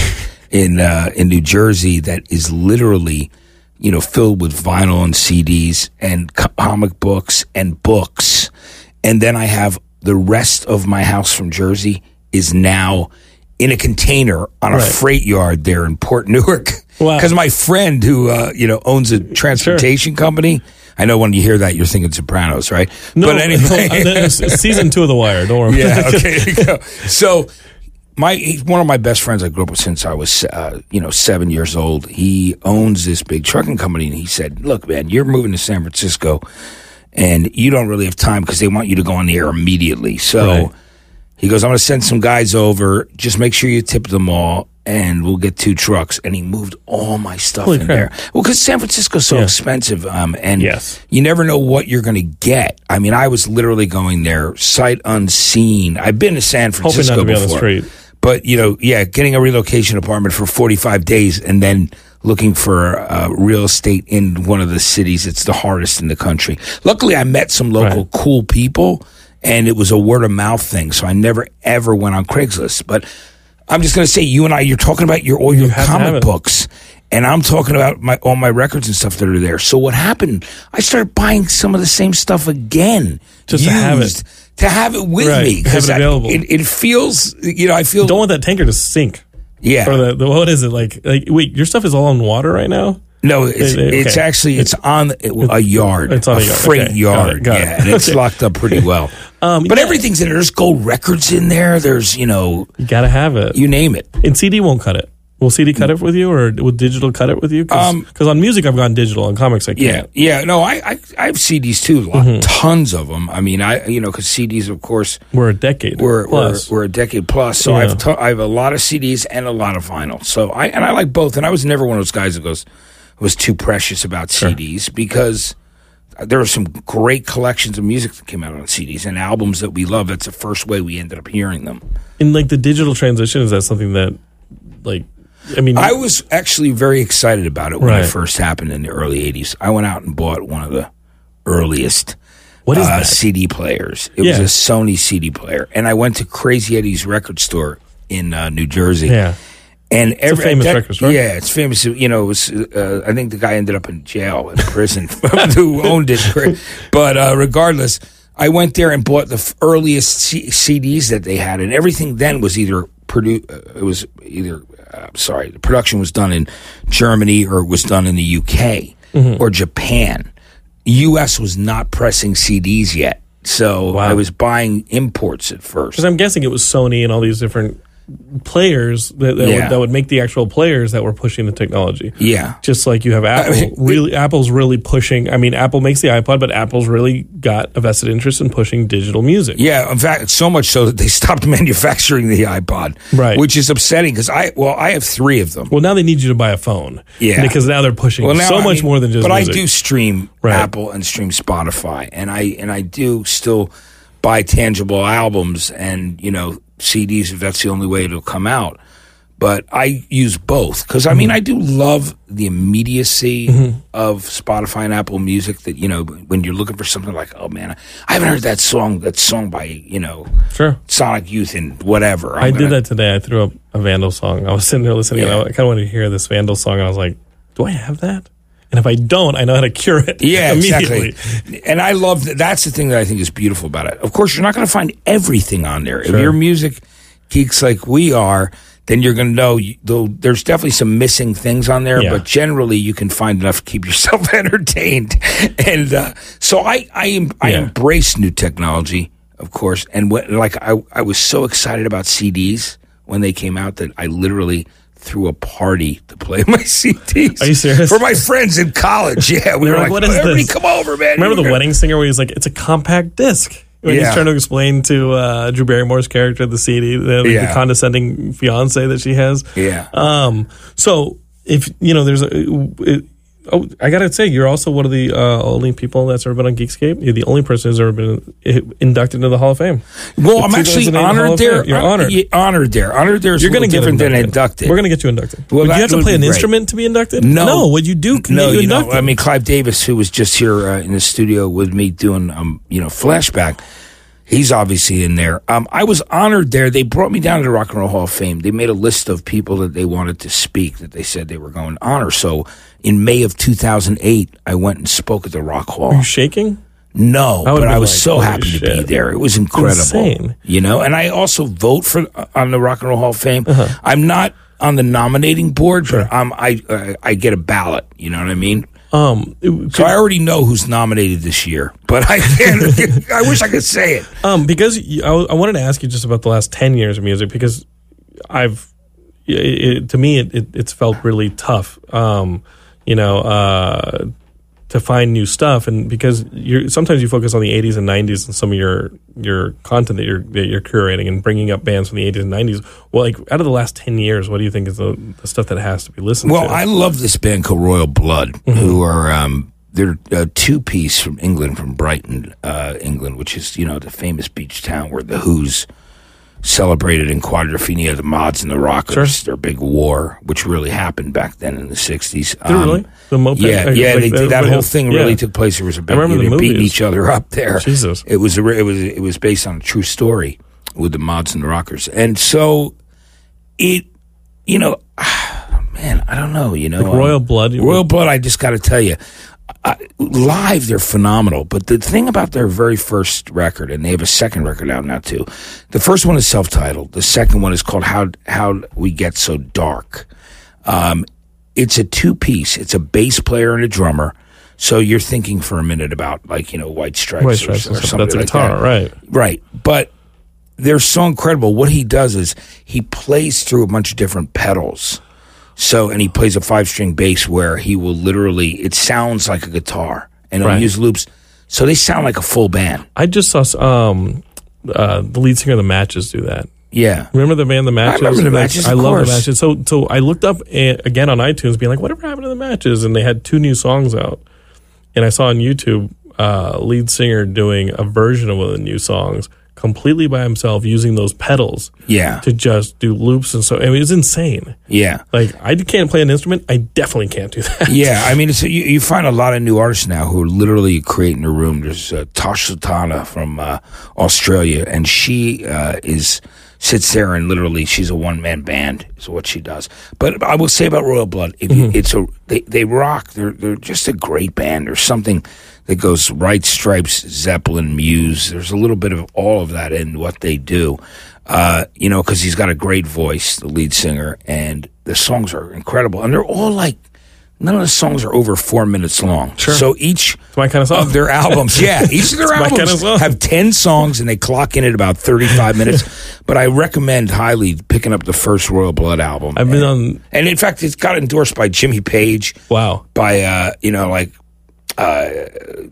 Speaker 2: in uh, in New Jersey that is literally, you know, filled with vinyl and CDs and comic books and books, and then I have the rest of my house from Jersey is now in a container on a
Speaker 1: Right.
Speaker 2: freight yard there in Port Newark.
Speaker 1: Wow.
Speaker 2: Because my friend who uh, you know owns a transportation company. I know when you hear that you're thinking Sopranos, right?
Speaker 1: No,
Speaker 2: but anyway,
Speaker 1: uh, season two of The Wire. Don't worry.
Speaker 2: yeah. Okay. there you go. So, my he's one of my best friends I grew up with since I was uh, you know seven years old. He owns this big trucking company, and he said, "Look, man, you're moving to San Francisco, and you don't really have time because they want you to go on the air immediately." So.
Speaker 1: Right.
Speaker 2: He goes, I'm going to send some guys over. Just make sure you tip them all, and we'll get two trucks. And he moved all my stuff
Speaker 1: Holy
Speaker 2: in
Speaker 1: crap.
Speaker 2: there. Well, because San Francisco's so
Speaker 1: Yeah.
Speaker 2: expensive, um, and
Speaker 1: Yes.
Speaker 2: you never know what you're going to get. I mean, I was literally going there sight unseen. I've been to San
Speaker 1: Hoping
Speaker 2: Francisco
Speaker 1: not to be
Speaker 2: before,
Speaker 1: on the street.
Speaker 2: but you know, yeah, getting a relocation apartment for 45 days and then looking for uh, real estate in one of the cities, it's the hardest in the country. Luckily, I met some local cool people, and it was a word of mouth thing. So I never ever went on Craigslist. But I'm just going to say, you and I, you're talking about your all your
Speaker 1: have
Speaker 2: comic books. And I'm talking about my all my records and stuff that are there. So what happened? I started buying some of the same stuff again,
Speaker 1: Just to have it.
Speaker 2: to have it with
Speaker 1: Right.
Speaker 2: me
Speaker 1: Have it
Speaker 2: I-
Speaker 1: available.
Speaker 2: it, it feels, you know, I feel
Speaker 1: Don't want that tanker to sink.
Speaker 2: yeah.
Speaker 1: Or the, the what is it like? Like wait, your stuff is all in water right now.
Speaker 2: No, it's,
Speaker 1: Okay.
Speaker 2: it's actually it's on a yard,
Speaker 1: it's on a yard.
Speaker 2: freight
Speaker 1: Okay. Got
Speaker 2: yard,
Speaker 1: it. Got it.
Speaker 2: yeah, and it's
Speaker 1: Okay.
Speaker 2: locked up pretty well.
Speaker 1: Um,
Speaker 2: but
Speaker 1: yeah.
Speaker 2: everything's in there. There's gold records in there. There's you know,
Speaker 1: You gotta have it.
Speaker 2: you name it.
Speaker 1: and CD won't cut it. Will CD cut it with you, or will digital cut it with you? Because
Speaker 2: Um,
Speaker 1: on music I've gone digital, on comics I can't.
Speaker 2: yeah. yeah. No, I I, I have CDs too, a lot,
Speaker 1: Mm-hmm.
Speaker 2: tons of them. I mean, I you know, because CDs, of course,
Speaker 1: We're a decade
Speaker 2: we're, we're
Speaker 1: plus.
Speaker 2: we're a decade plus. So
Speaker 1: Yeah.
Speaker 2: I've t- I have a lot of CDs and a lot of vinyl. So I and I like both. And I was never one of those guys that goes was too precious about CDs because there were some great collections of music that came out on CDs and albums that we love. That's the first way we ended up hearing them.
Speaker 1: in like the digital transition, is that something that, like, I mean,
Speaker 2: I was actually very excited about it when
Speaker 1: Right.
Speaker 2: it first happened in the early '80s. I went out and bought one of the earliest
Speaker 1: what is
Speaker 2: uh,
Speaker 1: that?
Speaker 2: CD players. It
Speaker 1: Yeah.
Speaker 2: was a Sony CD player, and I went to Crazy Eddie's record store in uh, New Jersey.
Speaker 1: Yeah,
Speaker 2: And every
Speaker 1: famous
Speaker 2: that-. Yeah, it's famous. You know, it was. Uh, I think the guy ended up in jail in prison who owned it. But uh, regardless, I went there and bought the earliest C- CDs that they had, and everything then was either produ- uh, It was either. Uh, sorry, the production was done in Germany or it was done in the UK
Speaker 1: Mm-hmm.
Speaker 2: or Japan. U.S. was not pressing CDs yet, so
Speaker 1: Wow.
Speaker 2: I was buying imports at first.
Speaker 1: because I'm guessing it was Sony and all these different players that that,
Speaker 2: Yeah.
Speaker 1: would, that would make the actual players that were pushing the technology.
Speaker 2: Yeah.
Speaker 1: Just like you have Apple,
Speaker 2: mean,
Speaker 1: really, Apple's really pushing. I mean, Apple makes the iPod, but Apple's really got a vested interest in pushing digital music.
Speaker 2: Yeah, in fact, so much so that they stopped manufacturing the iPod,
Speaker 1: Right.
Speaker 2: Which is upsetting because I well, I have three of them.
Speaker 1: Well, now they need you to buy a phone.
Speaker 2: Yeah.
Speaker 1: because now they're pushing
Speaker 2: Well, now,
Speaker 1: so
Speaker 2: I
Speaker 1: much
Speaker 2: mean,
Speaker 1: more than just.
Speaker 2: But
Speaker 1: music.
Speaker 2: I do stream
Speaker 1: Right.
Speaker 2: Apple and stream Spotify, and I and I do still buy tangible albums and you know CDs if that's the only way it'll come out. But I use both because I mean
Speaker 1: Mm-hmm.
Speaker 2: I do love the immediacy of Spotify and Apple Music. That you know when you're looking for something like, oh man, I haven't heard that song. That song by you know
Speaker 1: Sure.
Speaker 2: Sonic Youth and whatever.
Speaker 1: I
Speaker 2: I'm
Speaker 1: did
Speaker 2: gonna-
Speaker 1: that today. I threw up a Vandal song. I was sitting there listening,
Speaker 2: Yeah.
Speaker 1: and I kind of wanted to hear this Vandal song, and I was like, "Do I have that?" And if I don't, I know how to cure it.
Speaker 2: Yeah,
Speaker 1: immediately.
Speaker 2: exactly. And I love that. That's the thing that I think is beautiful about it. Of course, you're not going to find everything on there. If
Speaker 1: Sure.
Speaker 2: you're music geeks like we are, then you're going to know. You, there's definitely some missing things on there,
Speaker 1: Yeah.
Speaker 2: but generally you can find enough to keep yourself entertained. And uh, so I I, em- I
Speaker 1: Yeah.
Speaker 2: embrace new technology, of course. And when, like I I was so excited about CDs when they came out that I literally threw a party to play my CDs.
Speaker 1: Are you serious?
Speaker 2: For my friends in college. Yeah, we were like,
Speaker 1: like, "What is
Speaker 2: everybody
Speaker 1: this?"
Speaker 2: come over, man.
Speaker 1: Remember the
Speaker 2: gonna-
Speaker 1: wedding singer where he's like, "It's a compact disc." When
Speaker 2: Yeah.
Speaker 1: he's trying to explain to uh, Drew Barrymore's character the CD, the,
Speaker 2: Yeah.
Speaker 1: the condescending fiance that she has.
Speaker 2: Yeah.
Speaker 1: Um. So if you know, there's a. It, oh, I gotta say, you're also one of the uh, only people that's ever been on Geekscape. You're the only person who's ever been inducted into the Hall of Fame.
Speaker 2: Well,
Speaker 1: The
Speaker 2: I'm actually honored there.
Speaker 1: You're honored.
Speaker 2: honored there. Honored there is
Speaker 1: You're going to get
Speaker 2: different
Speaker 1: inducted.
Speaker 2: than inducted.
Speaker 1: We're going to get you inducted.
Speaker 2: Well,
Speaker 1: Would you have to play an
Speaker 2: great.
Speaker 1: instrument to be inducted?
Speaker 2: No.
Speaker 1: no. What you do?
Speaker 2: No,
Speaker 1: you
Speaker 2: you know,
Speaker 1: inducted.
Speaker 2: I mean, Clive Davis, who was just here uh, in the studio with me doing, um, you know, flashback. He's obviously in there. Um, I was honored there. They brought me down to the Rock and Roll Hall of Fame. They made a list of people that they wanted to speak that they said they were going to honor. So in May of 2008, I went and spoke at the Rock Hall.
Speaker 1: Are you shaking?
Speaker 2: No,
Speaker 1: I
Speaker 2: but I was
Speaker 1: like,
Speaker 2: so happy to be there. It was incredible.
Speaker 1: Insane.
Speaker 2: You know, and I also vote for on the Rock and Roll Hall of Fame.
Speaker 1: Uh-huh.
Speaker 2: I'm not on the nominating board, but I'm I uh, I get a ballot. You know what I mean?
Speaker 1: Um, it-
Speaker 2: So I already know who's nominated this year, but I can't. I wish I could say it.
Speaker 1: Um, because I, I wanted to ask you just about the last ten years of music because I've it, it, to me it, it, it's felt really tough. Um, you know, uh, to find new stuff and because you're sometimes you focus on the 80s and 90s and some of your your content that you're that you're curating and bringing up bands from the 80s and 90s. Well, like out of the last ten years, what do you think is the, the stuff that has to be listened
Speaker 2: Well,
Speaker 1: to?
Speaker 2: Well, I love this band called Royal Blood,
Speaker 1: Mm-hmm.
Speaker 2: who are um, they're a two piece from England, from Brighton, uh, England, which is you know the famous beach town where the Who's celebrated in Quadrophenia, the Mods and the Rockers, their big war, which really happened back then in the '60s.
Speaker 1: Did it really? The moped-
Speaker 2: yeah,
Speaker 1: like-
Speaker 2: yeah,
Speaker 1: like
Speaker 2: they that
Speaker 1: yeah.
Speaker 2: whole thing really
Speaker 1: Yeah.
Speaker 2: took place. There was a big,
Speaker 1: remember
Speaker 2: they
Speaker 1: the
Speaker 2: were beating each other up there.
Speaker 1: Jesus.
Speaker 2: It was a, it was it was based on a true story with the Mods and the Rockers, and so it, you know, man, I don't know, you know, um,
Speaker 1: Royal Blood.
Speaker 2: Royal Blood. I just got to tell you, I, live they're phenomenal. But the thing about their very first record, and they have a second record out now too. The first one is self-titled. The second one is called "How How We Get So Dark." Um, it's a two-piece. It's a bass player and a drummer. So you're thinking for a minute about like you know White Stripes,
Speaker 1: White
Speaker 2: or-
Speaker 1: Stripes
Speaker 2: or,
Speaker 1: stuff.
Speaker 2: something
Speaker 1: That's
Speaker 2: like
Speaker 1: guitar,
Speaker 2: that.
Speaker 1: right?
Speaker 2: Right. But they're so incredible. What he does is he plays through a bunch of different pedals. So, and he plays a five string bass where he will literally, it sounds like a guitar and he'll
Speaker 1: Right.
Speaker 2: use loops. So they sound like a full band.
Speaker 1: I just saw um, uh, the lead singer of the Matches do that.
Speaker 2: Yeah.
Speaker 1: Remember the band, the Matches?
Speaker 2: I remember The Matches,
Speaker 1: I love the Matches. So, so I looked up uh, again on iTunes, being like, "Whatever happened to the Matches?" And they had two new songs out, and I saw on YouTube uh, lead singer doing a version of one of the new songs completely by himself using those pedals
Speaker 2: Yeah.
Speaker 1: to just do loops and so. I mean, it's insane.
Speaker 2: Yeah.
Speaker 1: Like I can't play an instrument. I definitely can't do that.
Speaker 2: Yeah, I mean, it's, you, you find a lot of new artists now who are literally creating a room. There's uh, Tash Sultana from uh, Australia, and she uh, is sits there and literally she's a one man band is what she does. But I will say about Royal Blood, if you, it's a they they rock. They're they're just a great band. or something that goes right stripes, Zeppelin, Muse. There's a little bit of all of that in what they do. Uh, you know, because he's got a great voice, the lead singer, and the songs are incredible, and they're all like none of the songs are over four minutes long.
Speaker 1: Sure.
Speaker 2: So each
Speaker 1: my kind of
Speaker 2: of their albums, yeah, each of their albums
Speaker 1: kind of
Speaker 2: have ten songs, and they clock in at about thirty-five minutes. But I recommend highly picking up the first Royal Blood album.
Speaker 1: I've been
Speaker 2: and,
Speaker 1: on.
Speaker 2: and in fact, it's got endorsed by Jimmy Page,
Speaker 1: Wow.
Speaker 2: by uh, you know like uh,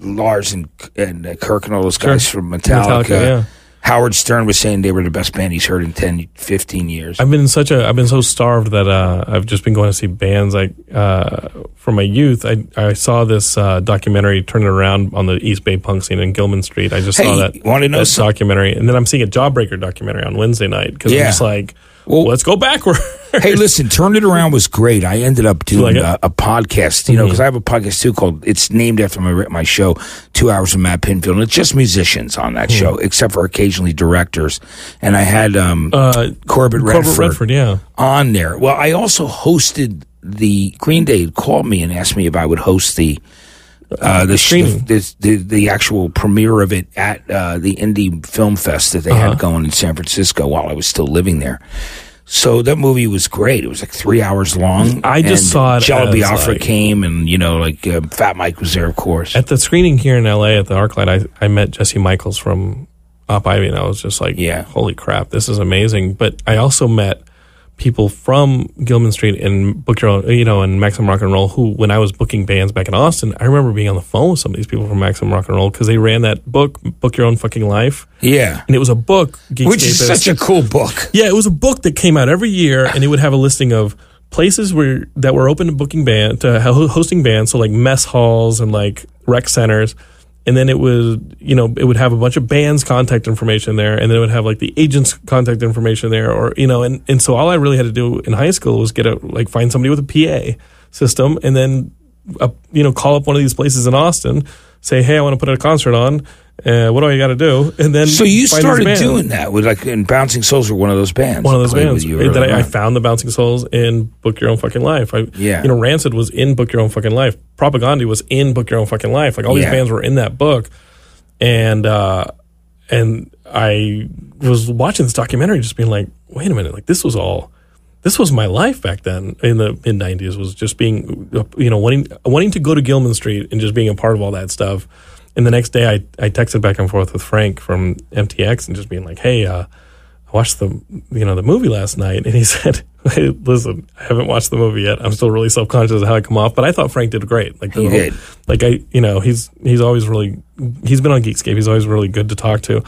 Speaker 2: Lars and and uh, Kirk and all those guys
Speaker 1: Sure.
Speaker 2: from Metallica.
Speaker 1: Metallica, yeah.
Speaker 2: Howard Stern was saying they were the best band he's heard in 10, 15 years.
Speaker 1: I've been such a I've been so starved that uh, I've just been going to see bands like uh, from my youth. I I saw this uh, documentary Turn It Around on the East Bay punk scene in Gilman Street. I just saw that
Speaker 2: you wanna know
Speaker 1: that documentary, and then I'm seeing a Jawbreaker documentary on Wednesday night because
Speaker 2: Yeah.
Speaker 1: I'm just like,
Speaker 2: Well-
Speaker 1: let's go backward.
Speaker 2: hey, listen, Turn It Around was great. I ended up doing
Speaker 1: like
Speaker 2: a, a podcast, you know, because I have a podcast too called, it's named after my, my show, Two Hours with Matt Pinfield. And it's just musicians on that show, except for occasionally directors. And I had um,
Speaker 1: Uh,
Speaker 2: Corbett Redford,
Speaker 1: Corbett Redford, yeah.
Speaker 2: on there. Well, I also hosted the Green Day called me and asked me if I would host the uh, the,
Speaker 1: screening.
Speaker 2: the, the the actual premiere of it at uh, the Indie Film Fest that they
Speaker 1: Uh-huh.
Speaker 2: had going in San Francisco while I was still living there. So that movie was great. It was like three hours long.
Speaker 1: I just saw it
Speaker 2: Jello Biafra
Speaker 1: like-
Speaker 2: came, and you know, like uh, Fat Mike was there, of course.
Speaker 1: At the screening here in LA at the ArcLight, I, I met Jesse Michaels from Op Ivy, and I was just like,
Speaker 2: Yeah.
Speaker 1: holy crap, this is amazing. But I also met people from Gilman Street and Book Your Own, you know, and Maximum Rock and Roll, who, when I was booking bands back in Austin, I remember being on the phone with some of these people from Maximum Rock and Roll because they ran that book, Book Your Own Fucking Life.
Speaker 2: yeah,
Speaker 1: And it was a book,
Speaker 2: which is such a cool book.
Speaker 1: yeah, it was a book that came out every year, and it would have a listing of places where that were open to booking band to hosting bands, so like mess halls and like rec centers. And then it would, you know, it would have a bunch of bands' contact information there, and then it would have like the agent's contact information there, or you know, and and so all I really had to do in high school was get a like find somebody with a PA system, and then uh, you know call up one of these places in Austin, say, hey, I want to put a concert on. Uh, what do I got to do? And then
Speaker 2: So you started doing that with like, and Bouncing Souls were one of those bands.
Speaker 1: one of those bands
Speaker 2: you
Speaker 1: that I, I found the Bouncing Souls in Book Your Own Fucking Life. I,
Speaker 2: Yeah.
Speaker 1: you know, Rancid was in Book Your Own Fucking Life. Propagandhi was in Book Your Own Fucking Life. Like all these
Speaker 2: Yeah.
Speaker 1: bands were in that book, and uh, and I was watching this documentary, just being like, wait a minute, like this was all. This was my life back then in the mid '90s. Was just being, uh, you know, wanting wanting to go to Gilman Street and just being a part of all that stuff. And the next day, I I texted back and forth with Frank from MTX and just being like, "Hey, uh, I watched the you know the movie last night," and he said, hey, "Listen, I haven't watched the movie yet. I'm still really self conscious of how I come off, but I thought Frank did great. Like the
Speaker 2: He
Speaker 1: whole-
Speaker 2: did.
Speaker 1: Like I, you know, he's he's always really he's been on Geekscape. He's always really good to talk to.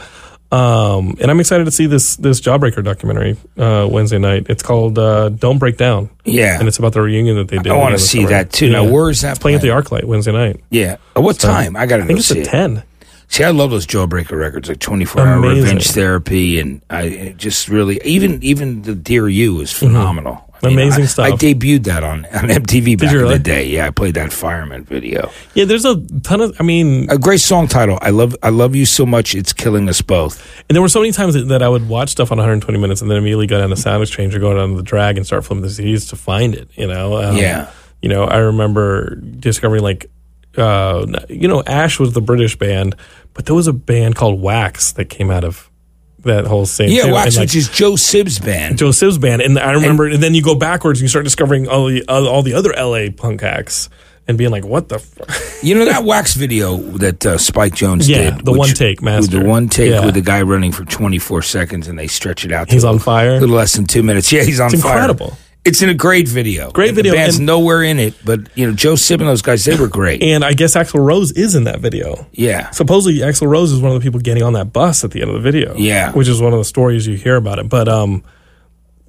Speaker 1: Um, and I'm excited to see this this Jawbreaker documentary uh, Wednesday night. It's called uh, "Don't Break Down,"
Speaker 2: Yeah.
Speaker 1: and it's about the reunion that they did.
Speaker 2: I want to see
Speaker 1: summer.
Speaker 2: that too. Now,
Speaker 1: Yeah.
Speaker 2: where is that
Speaker 1: It's playing at the? ArcLight Wednesday night.
Speaker 2: Yeah. At what time? I got to
Speaker 1: I think it's at
Speaker 2: it.
Speaker 1: ten.
Speaker 2: See, I love those Jawbreaker records, like 24 Hour
Speaker 1: Amazing.
Speaker 2: Revenge Therapy, and I just really, even even the Dear You is phenomenal.
Speaker 1: Mm-hmm. Amazing
Speaker 2: I-
Speaker 1: stuff.
Speaker 2: I debuted that on, on MTV back
Speaker 1: you
Speaker 2: in the day. Yeah, I played that fireman video.
Speaker 1: Yeah, there's a ton of. I mean,
Speaker 2: A great song title. I love I love you so much. It's killing us both.
Speaker 1: And there were so many times that, that I would watch stuff on 120 minutes and then immediately go down to Sound Exchange or go down to the drag and start flipping the CDs to find it. You know, Um,
Speaker 2: Yeah.
Speaker 1: You know, I remember discovering like, uh, you know, Ash was the British band, but there was a band called Wax that came out of that whole scene.
Speaker 2: Yeah,
Speaker 1: too.
Speaker 2: Wax,
Speaker 1: like,
Speaker 2: which is Joe Sib's band.
Speaker 1: Joe Sib's band, and I remember, and, then you go backwards and you start discovering all the all, all the other LA punk acts and being like, what the. F-?
Speaker 2: You know that Wax video that uh, Spike Jonze
Speaker 1: Yeah,
Speaker 2: did?
Speaker 1: the one take master.
Speaker 2: The one take
Speaker 1: Yeah.
Speaker 2: with the guy running for 24 seconds and they stretch it out. to
Speaker 1: He's on fire?
Speaker 2: A little less than two minutes. Yeah, he's on
Speaker 1: It's
Speaker 2: fire.
Speaker 1: incredible.
Speaker 2: It's in a great video.
Speaker 1: Great
Speaker 2: And
Speaker 1: video,
Speaker 2: The band's
Speaker 1: and-
Speaker 2: nowhere in it, but you know Joe Sib and those guys, they were great.
Speaker 1: And I guess Axl Rose is in that video.
Speaker 2: yeah,
Speaker 1: supposedly Axl Rose is one of the people getting on that bus at the end of the video.
Speaker 2: Yeah.
Speaker 1: which is one of the stories you hear about it. But um,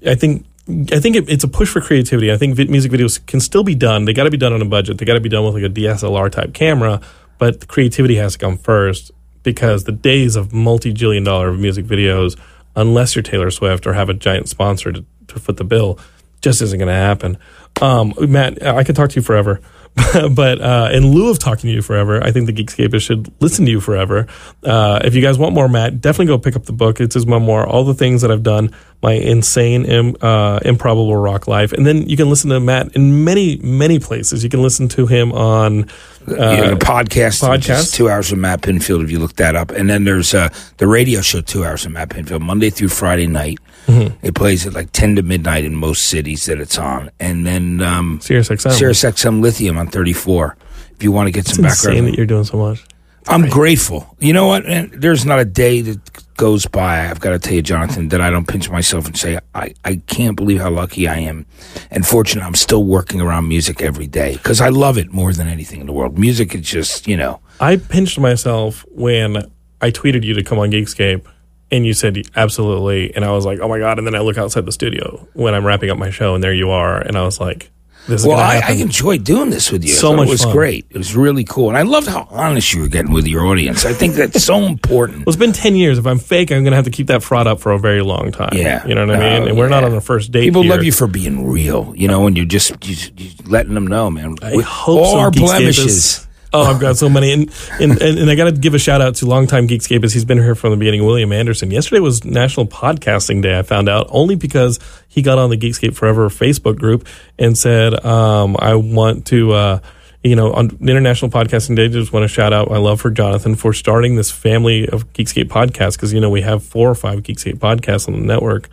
Speaker 1: I think I think it, it's a push for creativity. I think vi- music videos can still be done. They got to be done on a budget. They got to be done with like a DSLR type camera. But the creativity has to come first because the days of multi jillion dollar music videos, unless you're Taylor Swift or have a giant sponsor to, to foot the bill, just isn't going to happen. Um, Matt, I could talk to you forever. but uh, in lieu of talking to you forever, I think the Geekscapists should listen to you forever. Uh, if you guys want more, Matt, definitely go pick up the book. It's his memoir, all the things that I've done, my insane, Im- uh, improbable rock life, and then you can listen to Matt in many, many places. You can listen to him on
Speaker 2: know, the podcast,
Speaker 1: podcast?
Speaker 2: two hours of Matt Pinfield. If you look that up, and then there's uh, the radio show, two hours of Matt Pinfield, Monday through Friday night.
Speaker 1: Mm-hmm.
Speaker 2: It plays at like ten to midnight in most cities that it's on, and then um,
Speaker 1: Sirius XM.
Speaker 2: XM Lithium on thirty four. If you want to get
Speaker 1: it's
Speaker 2: some
Speaker 1: insane
Speaker 2: background,
Speaker 1: that you're doing so much.
Speaker 2: I'm grateful. You know what? And there's not a day that goes by, I've got to tell you, Jonathan, that I don't pinch myself and say, I, I can't believe how lucky I am and fortunate I'm still working around music every day because I love it more than anything in the world. Music is just, you know,
Speaker 1: I pinched myself when I tweeted you to come on Geekscape and you said absolutely. And I was like, oh my God. And then I look outside the studio when I'm wrapping up my show and there you are. And I was like, this is
Speaker 2: well, I, I enjoyed doing this with you.
Speaker 1: So much
Speaker 2: It was
Speaker 1: fun.
Speaker 2: great. It was really cool. And I loved how honest you were getting with your audience. I think that's so important.
Speaker 1: well, it's been 10 years. If I'm fake, I'm going to have to keep that fraud up for a very long time.
Speaker 2: Yeah.
Speaker 1: You know what I mean?
Speaker 2: Oh,
Speaker 1: and we're not on a first date.
Speaker 2: People
Speaker 1: here.
Speaker 2: love you for being real, you know, and you're just you, you letting them know, man.
Speaker 1: I
Speaker 2: With
Speaker 1: hope
Speaker 2: all
Speaker 1: so,
Speaker 2: our blemishes.
Speaker 1: Oh, I've got so many, and and, and, and I got to give a shout out to longtime Geekscape as He's been here from the beginning. William Anderson. Yesterday was National Podcasting Day. I found out only because he got on the Geekscape Forever Facebook group and said, um, "I want to." Uh, you know, on International Podcasting Day, just want to shout out my love for Jonathan for starting this family of Geekscape podcasts because you know we have four or five Geekscape podcasts on the network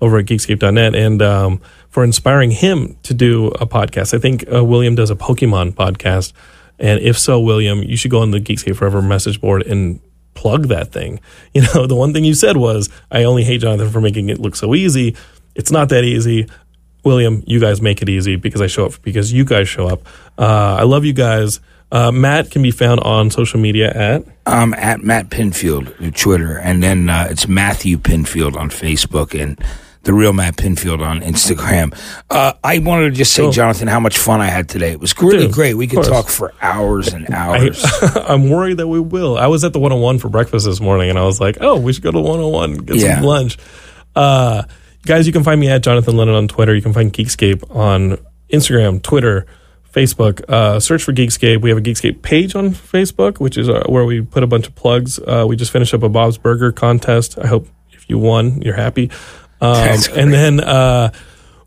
Speaker 1: over at Geekscape.net, and um, for inspiring him to do a podcast. I think uh, William does a Pokemon podcast, and if so, William, you should go on the Geekscape Forever message board and plug that thing. You know, the one thing you said was, "I only hate Jonathan for making it look so easy." It's not that easy. William, you guys make it easy because I show up because you guys show up. Uh, I love you guys. Uh, Matt can be found on social media at
Speaker 2: um, at Matt Pinfield Twitter, and then uh, it's Matthew Pinfield on Facebook, and the real Matt Pinfield on Instagram. Uh, I wanted to just say,
Speaker 1: Cool.
Speaker 2: Jonathan, how much fun I had today. It was really
Speaker 1: Dude,
Speaker 2: great. We could talk for hours and hours.
Speaker 1: I'm worried that we will. I was at the 101 for breakfast this morning, and I was like, "Oh, we should go to 101 get
Speaker 2: Yeah.
Speaker 1: some lunch." Uh, guys, you can find me at Jonathan London on Twitter. You can find Geekscape on Instagram, Twitter, Facebook. Uh, search for Geekscape. We have a Geekscape page on Facebook, which is uh, where we put a bunch of plugs. Uh, we just finished up a Bob's Burger contest. I hope if you won, you're happy. Um, and then uh,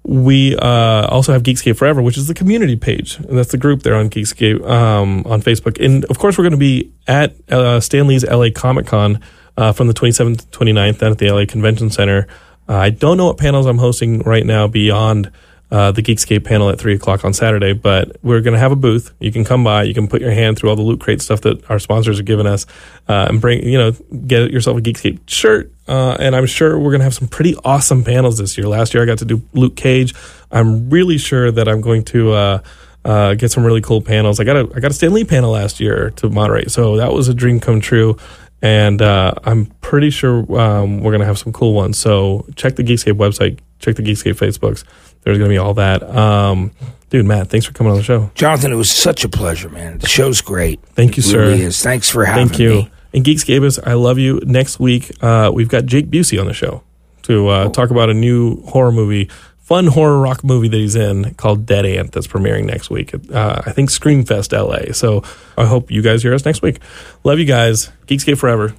Speaker 1: we uh, also have Geekscape Forever, which is the community page. And that's the group there on Geekscape um, on Facebook. And of course, we're going to be at uh, Stan Lee's LA Comic Con uh, from the 27th to 29th down at the LA Convention Center. Uh, I don't know what panels I'm hosting right now beyond uh, the Geekscape panel at 3 o'clock on Saturday, but we're going to have a booth. You can come by. You can put your hand through all the Loot Crate stuff that our sponsors are giving us uh, and bring, you know, get yourself a Geekscape shirt. Uh, and I'm sure we're going to have some pretty awesome panels this year. Last year I got to do Luke Cage. I'm really sure that I'm going to uh, uh, get some really cool panels. I got a I got a Stan Lee panel last year to moderate, so that was a dream come true. And uh, I'm pretty sure um, we're going to have some cool ones. So check the Geekscape website, check the Geekscape Facebooks. There's going to be all that. Um, dude, Matt, thanks for coming on the show.
Speaker 2: Jonathan, it was such a pleasure, man. The show's great.
Speaker 1: Thank you,
Speaker 2: It
Speaker 1: sir.
Speaker 2: really is. Thanks for having me.
Speaker 1: Thank you.
Speaker 2: me.
Speaker 1: And Geekscapists, I love you. Next week, uh, we've got Jake Busey on the show to uh, talk about a new horror movie, fun horror rock movie that he's in called Dead Ant that's premiering next week. Uh, I think Screamfest LA. So I hope you guys hear us next week. Love you guys. Geekscape forever.